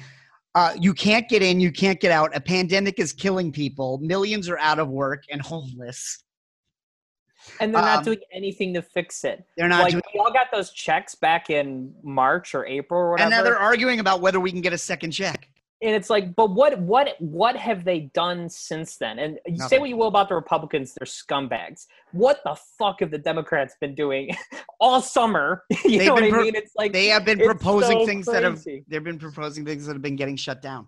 Uh, you can't get in, you can't get out. A pandemic is killing people. Millions are out of work and homeless. and they're not um, doing anything to fix it. They're not like doing, we all got those checks back in March or April or whatever. and now they're arguing about whether we can get a second check. And it's like, but what what what have they done since then? And you say what you will about the Republicans, they're scumbags. What the fuck have the Democrats been doing all summer? you They've know what I pro- mean? It's like They have been proposing so things that have they've been proposing things that have been getting shut down.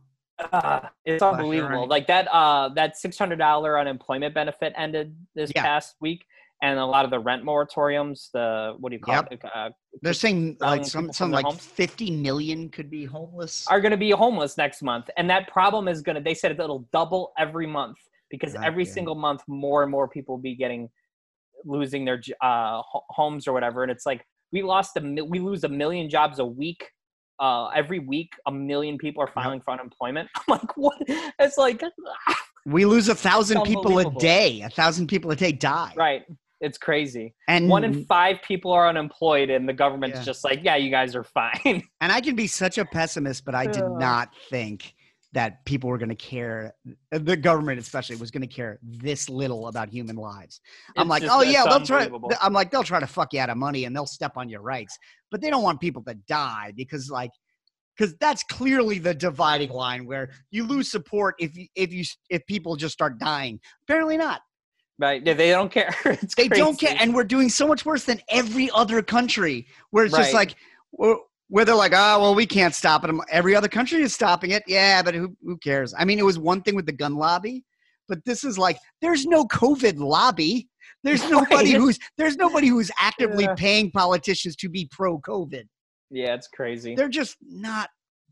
Uh, it's unbelievable. Like that uh that six hundred dollar unemployment benefit ended this Yeah. past week. And a lot of the rent moratoriums, the what do you call Yep. it? Uh, They're saying like some some like homes? 50 million could be homeless. are going to be homeless next month and that problem is going to they said it'll double every month because God every damn. single month more and more people will be getting losing their uh, ho- homes or whatever and it's like we lost a we lose a million jobs a week uh, every week a million people are filing for unemployment i'm like what it's like We lose a thousand people a day. A thousand people a day die. right it's crazy And one in five people are unemployed and the government's Yeah. just like yeah you guys are fine and I can be such a pessimist, but I did not think that people were going to care, the government especially was going to care this little about human lives. I'm It's like, just- oh yeah, they'll try. I'm like, they'll try to fuck you out of money and they'll step on your rights, but they don't want people to die because like, because that's clearly the dividing line where you lose support if you if you if people just start dying. Apparently not. Right? Yeah, they don't care. It's They don't care, and we're doing so much worse than every other country. Where it's just like, where where they're like, oh well, we can't stop it. Every other country is stopping it. Yeah, but who who cares? I mean, it was one thing with the gun lobby, but this is like, there's no COVID lobby. There's nobody Right. who's there's nobody who's actively Yeah. paying politicians to be pro COVID. Yeah, it's crazy. They're just not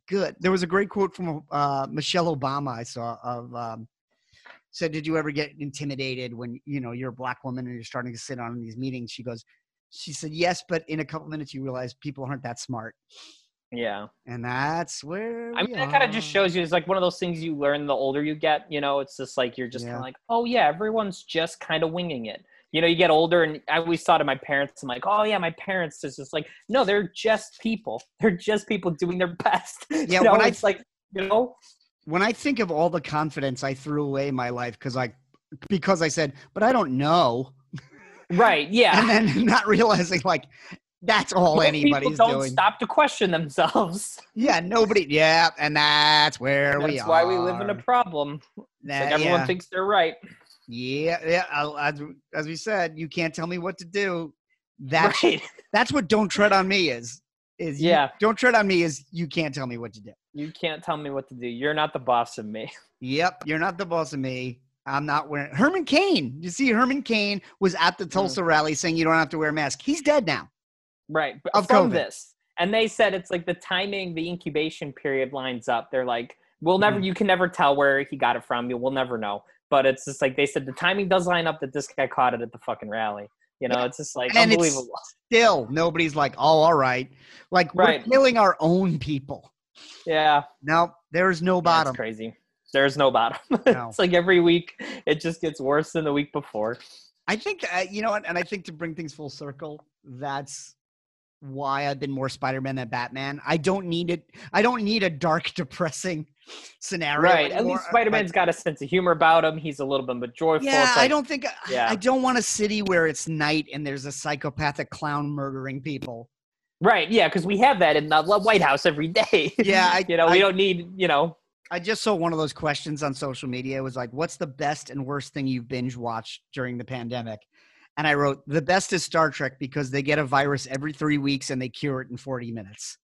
good. There was a great quote from uh, Michelle Obama I saw of um, said, "Did you ever get intimidated when you know you're a black woman and you're starting to sit on these meetings?" She goes, "She said yes, but in a couple minutes you realize people aren't that smart, Yeah. and that's where I mean, that kind of just shows you it's like one of those things you learn the older you get. You know, it's just like you're just kind of like, oh yeah, everyone's just kind of winging it. You know, you get older, and I always thought of my parents. I'm like, oh yeah, my parents is just like, no, they're just people. They're just people doing their best. Yeah, you know, when I- it's like, you know, when I think of all the confidence I threw away in my life because I because I said, "But I don't know," right? Yeah. and then not realizing like that's all Most anybody's people don't doing. stop to question themselves. Yeah, nobody. Yeah, and that's where we That's are. why we live in a problem. That- like everyone yeah. thinks they're right. Yeah, yeah. As, as we said, you can't tell me what to do. That's right. that's what "Don't Tread on Me" is. Is you- Yeah. don't tread on me is you can't tell me what to do. You can't tell me what to do. You're not the boss of me. Yep, you're not the boss of me. I'm not wearing Herman Cain. You see, Herman Cain was at Mm. the Tulsa rally saying you don't have to wear a mask. He's dead now. Right. Of from COVID. this. And they said it's like the timing, the incubation period lines up. They're like, we'll never, Mm-hmm. you can never tell where he got it from. You will never know. But it's just like they said the timing does line up that this guy caught it at the fucking rally. You know, Yeah. it's just like And it's- unbelievable. Still, nobody's like, oh, all right. Like Right. we're killing our own people. Yeah. No, there is no bottom. It's crazy. There's no bottom. No. it's like every week it just gets worse than the week before. I think uh, you know what, and I think to bring things full circle, that's why I've been more Spider-Man than Batman. I don't need it. I don't need a dark, depressing scenario. Right. At least Spider Man's got a sense of humor about him. He's a little bit more joyful. Yeah, It's I don't think. Yeah. I don't want a city where it's night and there's a psychopathic clown murdering people. Right. Yeah. Because we have that in the White House every day. Yeah, I- you know, I- we don't need, you know, I just saw one of those questions on social media. It was like, "What's the best and worst thing you've binge watched during the pandemic?" And I wrote, "The best is Star Trek because they get a virus every three weeks and they cure it in forty minutes."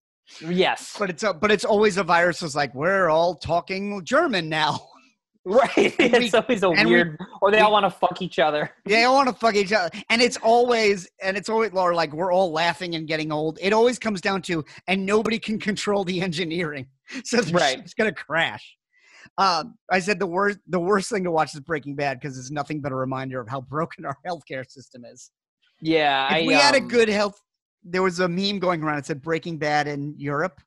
yes. But it's a, but it's always a virus. It's like we're all talking German now. Right. And we- it's always a and we- weird, or they we- all want to fuck each other. They all want to fuck each other, and it's always and it's always Laura, like we're all laughing and getting old. It always comes down to and nobody can control the engineering, so Right. shit's gonna crash. Um, I said the worst the worst thing to watch is Breaking Bad because it's nothing but a reminder of how broken our healthcare system is. Yeah. If I, we had a um, good health, there was a meme going around. It said Breaking Bad in Europe,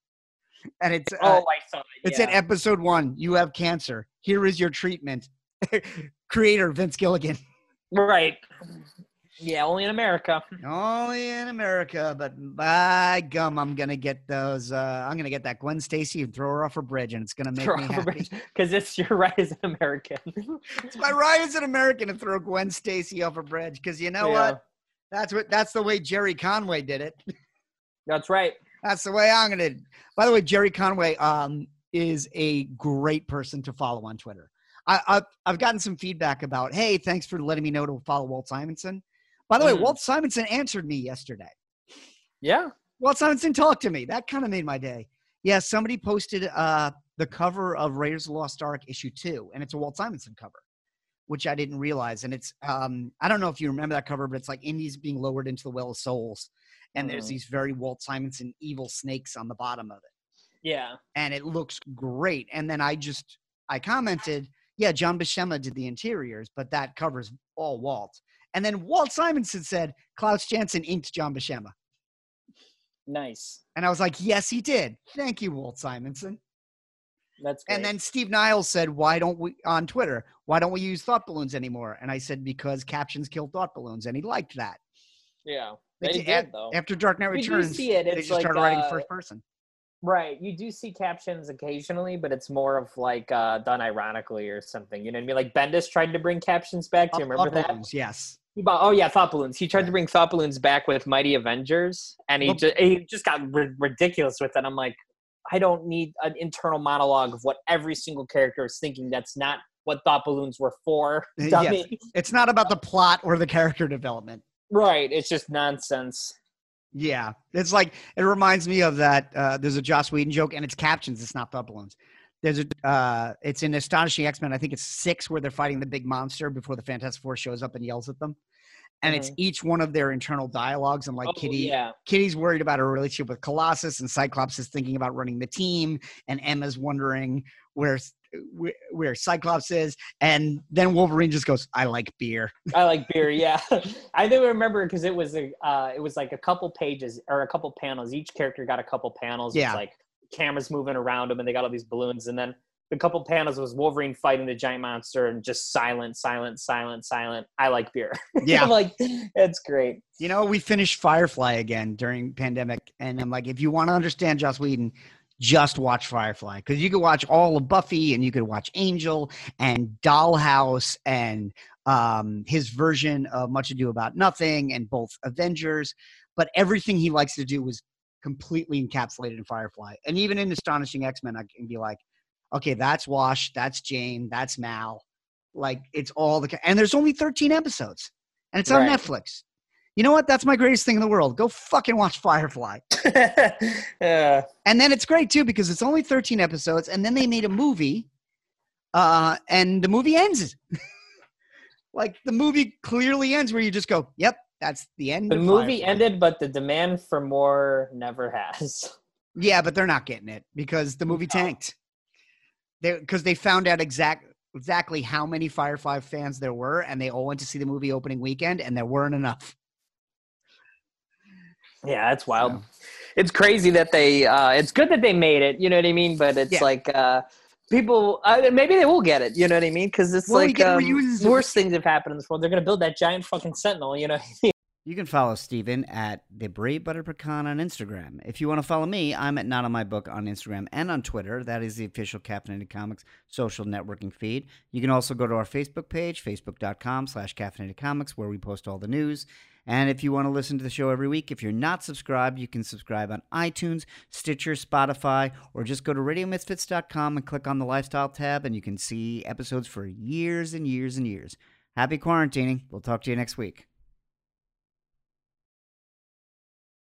and it's uh, Oh, I saw it. Yeah. said episode one, you have cancer. Here is your treatment. Creator Vince Gilligan. right. Yeah. Only in America. Only in America, but by gum, I'm gonna get those. Uh, I'm gonna get that Gwen Stacy and throw her off a bridge, and it's gonna make me happy. Because it's you're right as an American. It's my right as an American to throw Gwen Stacy off a bridge because you know Yeah. what? That's what. That's the way Gerry Conway did it. That's right. That's the way I'm gonna. By the way, Gerry Conway um, is a great person to follow on Twitter. I, I've I've gotten some feedback about. Hey, thanks for letting me know to follow Walt Simonson. By the way, Mm. Walt Simonson answered me yesterday. Yeah. Walt Simonson talked to me. That kind of made my day. Yeah, somebody posted uh, the cover of Raiders of the Lost Ark issue two, and it's a Walt Simonson cover, which I didn't realize. And it's um, I don't know if you remember that cover, but it's like Indies being lowered into the well of souls, and there's Mhm. these very Walt Simonson evil snakes on the bottom of it, Yeah. and it looks great. And then I just I commented, yeah, John Buscema did the interiors, but that covers all Walt. And then Walt Simonson said Klaus Janson inked John Buscema. Nice. And I was like, yes, he did. Thank you, Walt Simonson. That's great. And then Steve Niles said, why don't we, on Twitter, why don't we use thought balloons anymore? And I said, because captions kill thought balloons. And he liked that. yeah. They They did- did though. After Dark Knight We do Returns, see it. they It's just like, started writing uh, first person. Right. You do see captions occasionally, but it's more of like uh, done ironically or something. You know what I mean? Like Bendis tried to bring captions back. Do you remember Thought that? balloons, Yes. He bought, oh yeah, thought balloons. He tried to bring thought balloons back with Mighty Avengers, and he Well- just he just got ri- ridiculous with it. I'm like, I don't need an internal monologue of what every single character is thinking. That's not what thought balloons were for. Yes. It's not about the plot or the character development. Right. It's just nonsense. Yeah, it's like it reminds me of that. Uh, there's a Joss Whedon joke, and it's captions. It's not thought balloons. There's a. Uh, it's in Astonishing X Men. I think it's six where they're fighting the big monster before the Fantastic Four shows up and yells at them, and it's Mhm. each one of their internal dialogues. And like Oh, Kitty, yeah. Kitty's worried about her relationship with Colossus, and Cyclops is thinking about running the team, and Emma's wondering where where, where Cyclops is, and then Wolverine just goes, "I like beer." I like beer. Yeah, I do remember because it was a uh, it was like a couple pages or a couple panels. Each character got a couple panels. Yeah. Like cameras moving around them, and they got all these balloons. And then the couple panels was Wolverine fighting the giant monster, and just silent, silent, silent, silent. I like beer. Yeah. I'm like, it's great. You know, we finished Firefly again during pandemic, and I'm like, if you want to understand Joss Whedon, just watch Firefly because you could watch all of Buffy, and you could watch Angel and Dollhouse, and um, his version of Much Ado About Nothing, and both Avengers. But everything he likes to do was completely encapsulated in Firefly, and even in Astonishing X Men, I can be like, okay, that's Wash, that's Jayne, that's Mal. Like it's all the and there's only 13 episodes, and it's on Right. Netflix. You know what? That's my greatest thing in the world. Go fucking watch Firefly. yeah. And then it's great too because it's only 13 episodes, and then they made a movie, uh, and the movie ends. like the movie clearly ends where you just go, "Yep, that's the end." The movie Firefly." ended, but the demand for more never has. Yeah, but they're not getting it because the movie No. tanked. They because they found out exact exactly how many Firefly fans there were, and they all went to see the movie opening weekend, and there weren't enough. Yeah, that's wild. So- It's crazy that they. Uh, it's good that they made it. You know what I mean? But it's Yeah. like uh, people. Uh, maybe they will get it. You know what I mean? Because it's Well, like um, of- things have happened in this world. They're gonna build that giant fucking sentinel. You know? You can follow Steven at the Brave Butter Pecan on Instagram. If you want to follow me, I'm at Not on My Book on Instagram and on Twitter. That is the official Caffeinated Comics social networking feed. You can also go to our Facebook page, facebook.com slash caffeinated comics, where we post all the news. And if you want to listen to the show every week, if you're not subscribed, you can subscribe on iTunes, Stitcher, Spotify, or just go to radiomisfits.com and click on the lifestyle tab, and you can see episodes for years and years and years. Happy quarantining. We'll talk to you next week.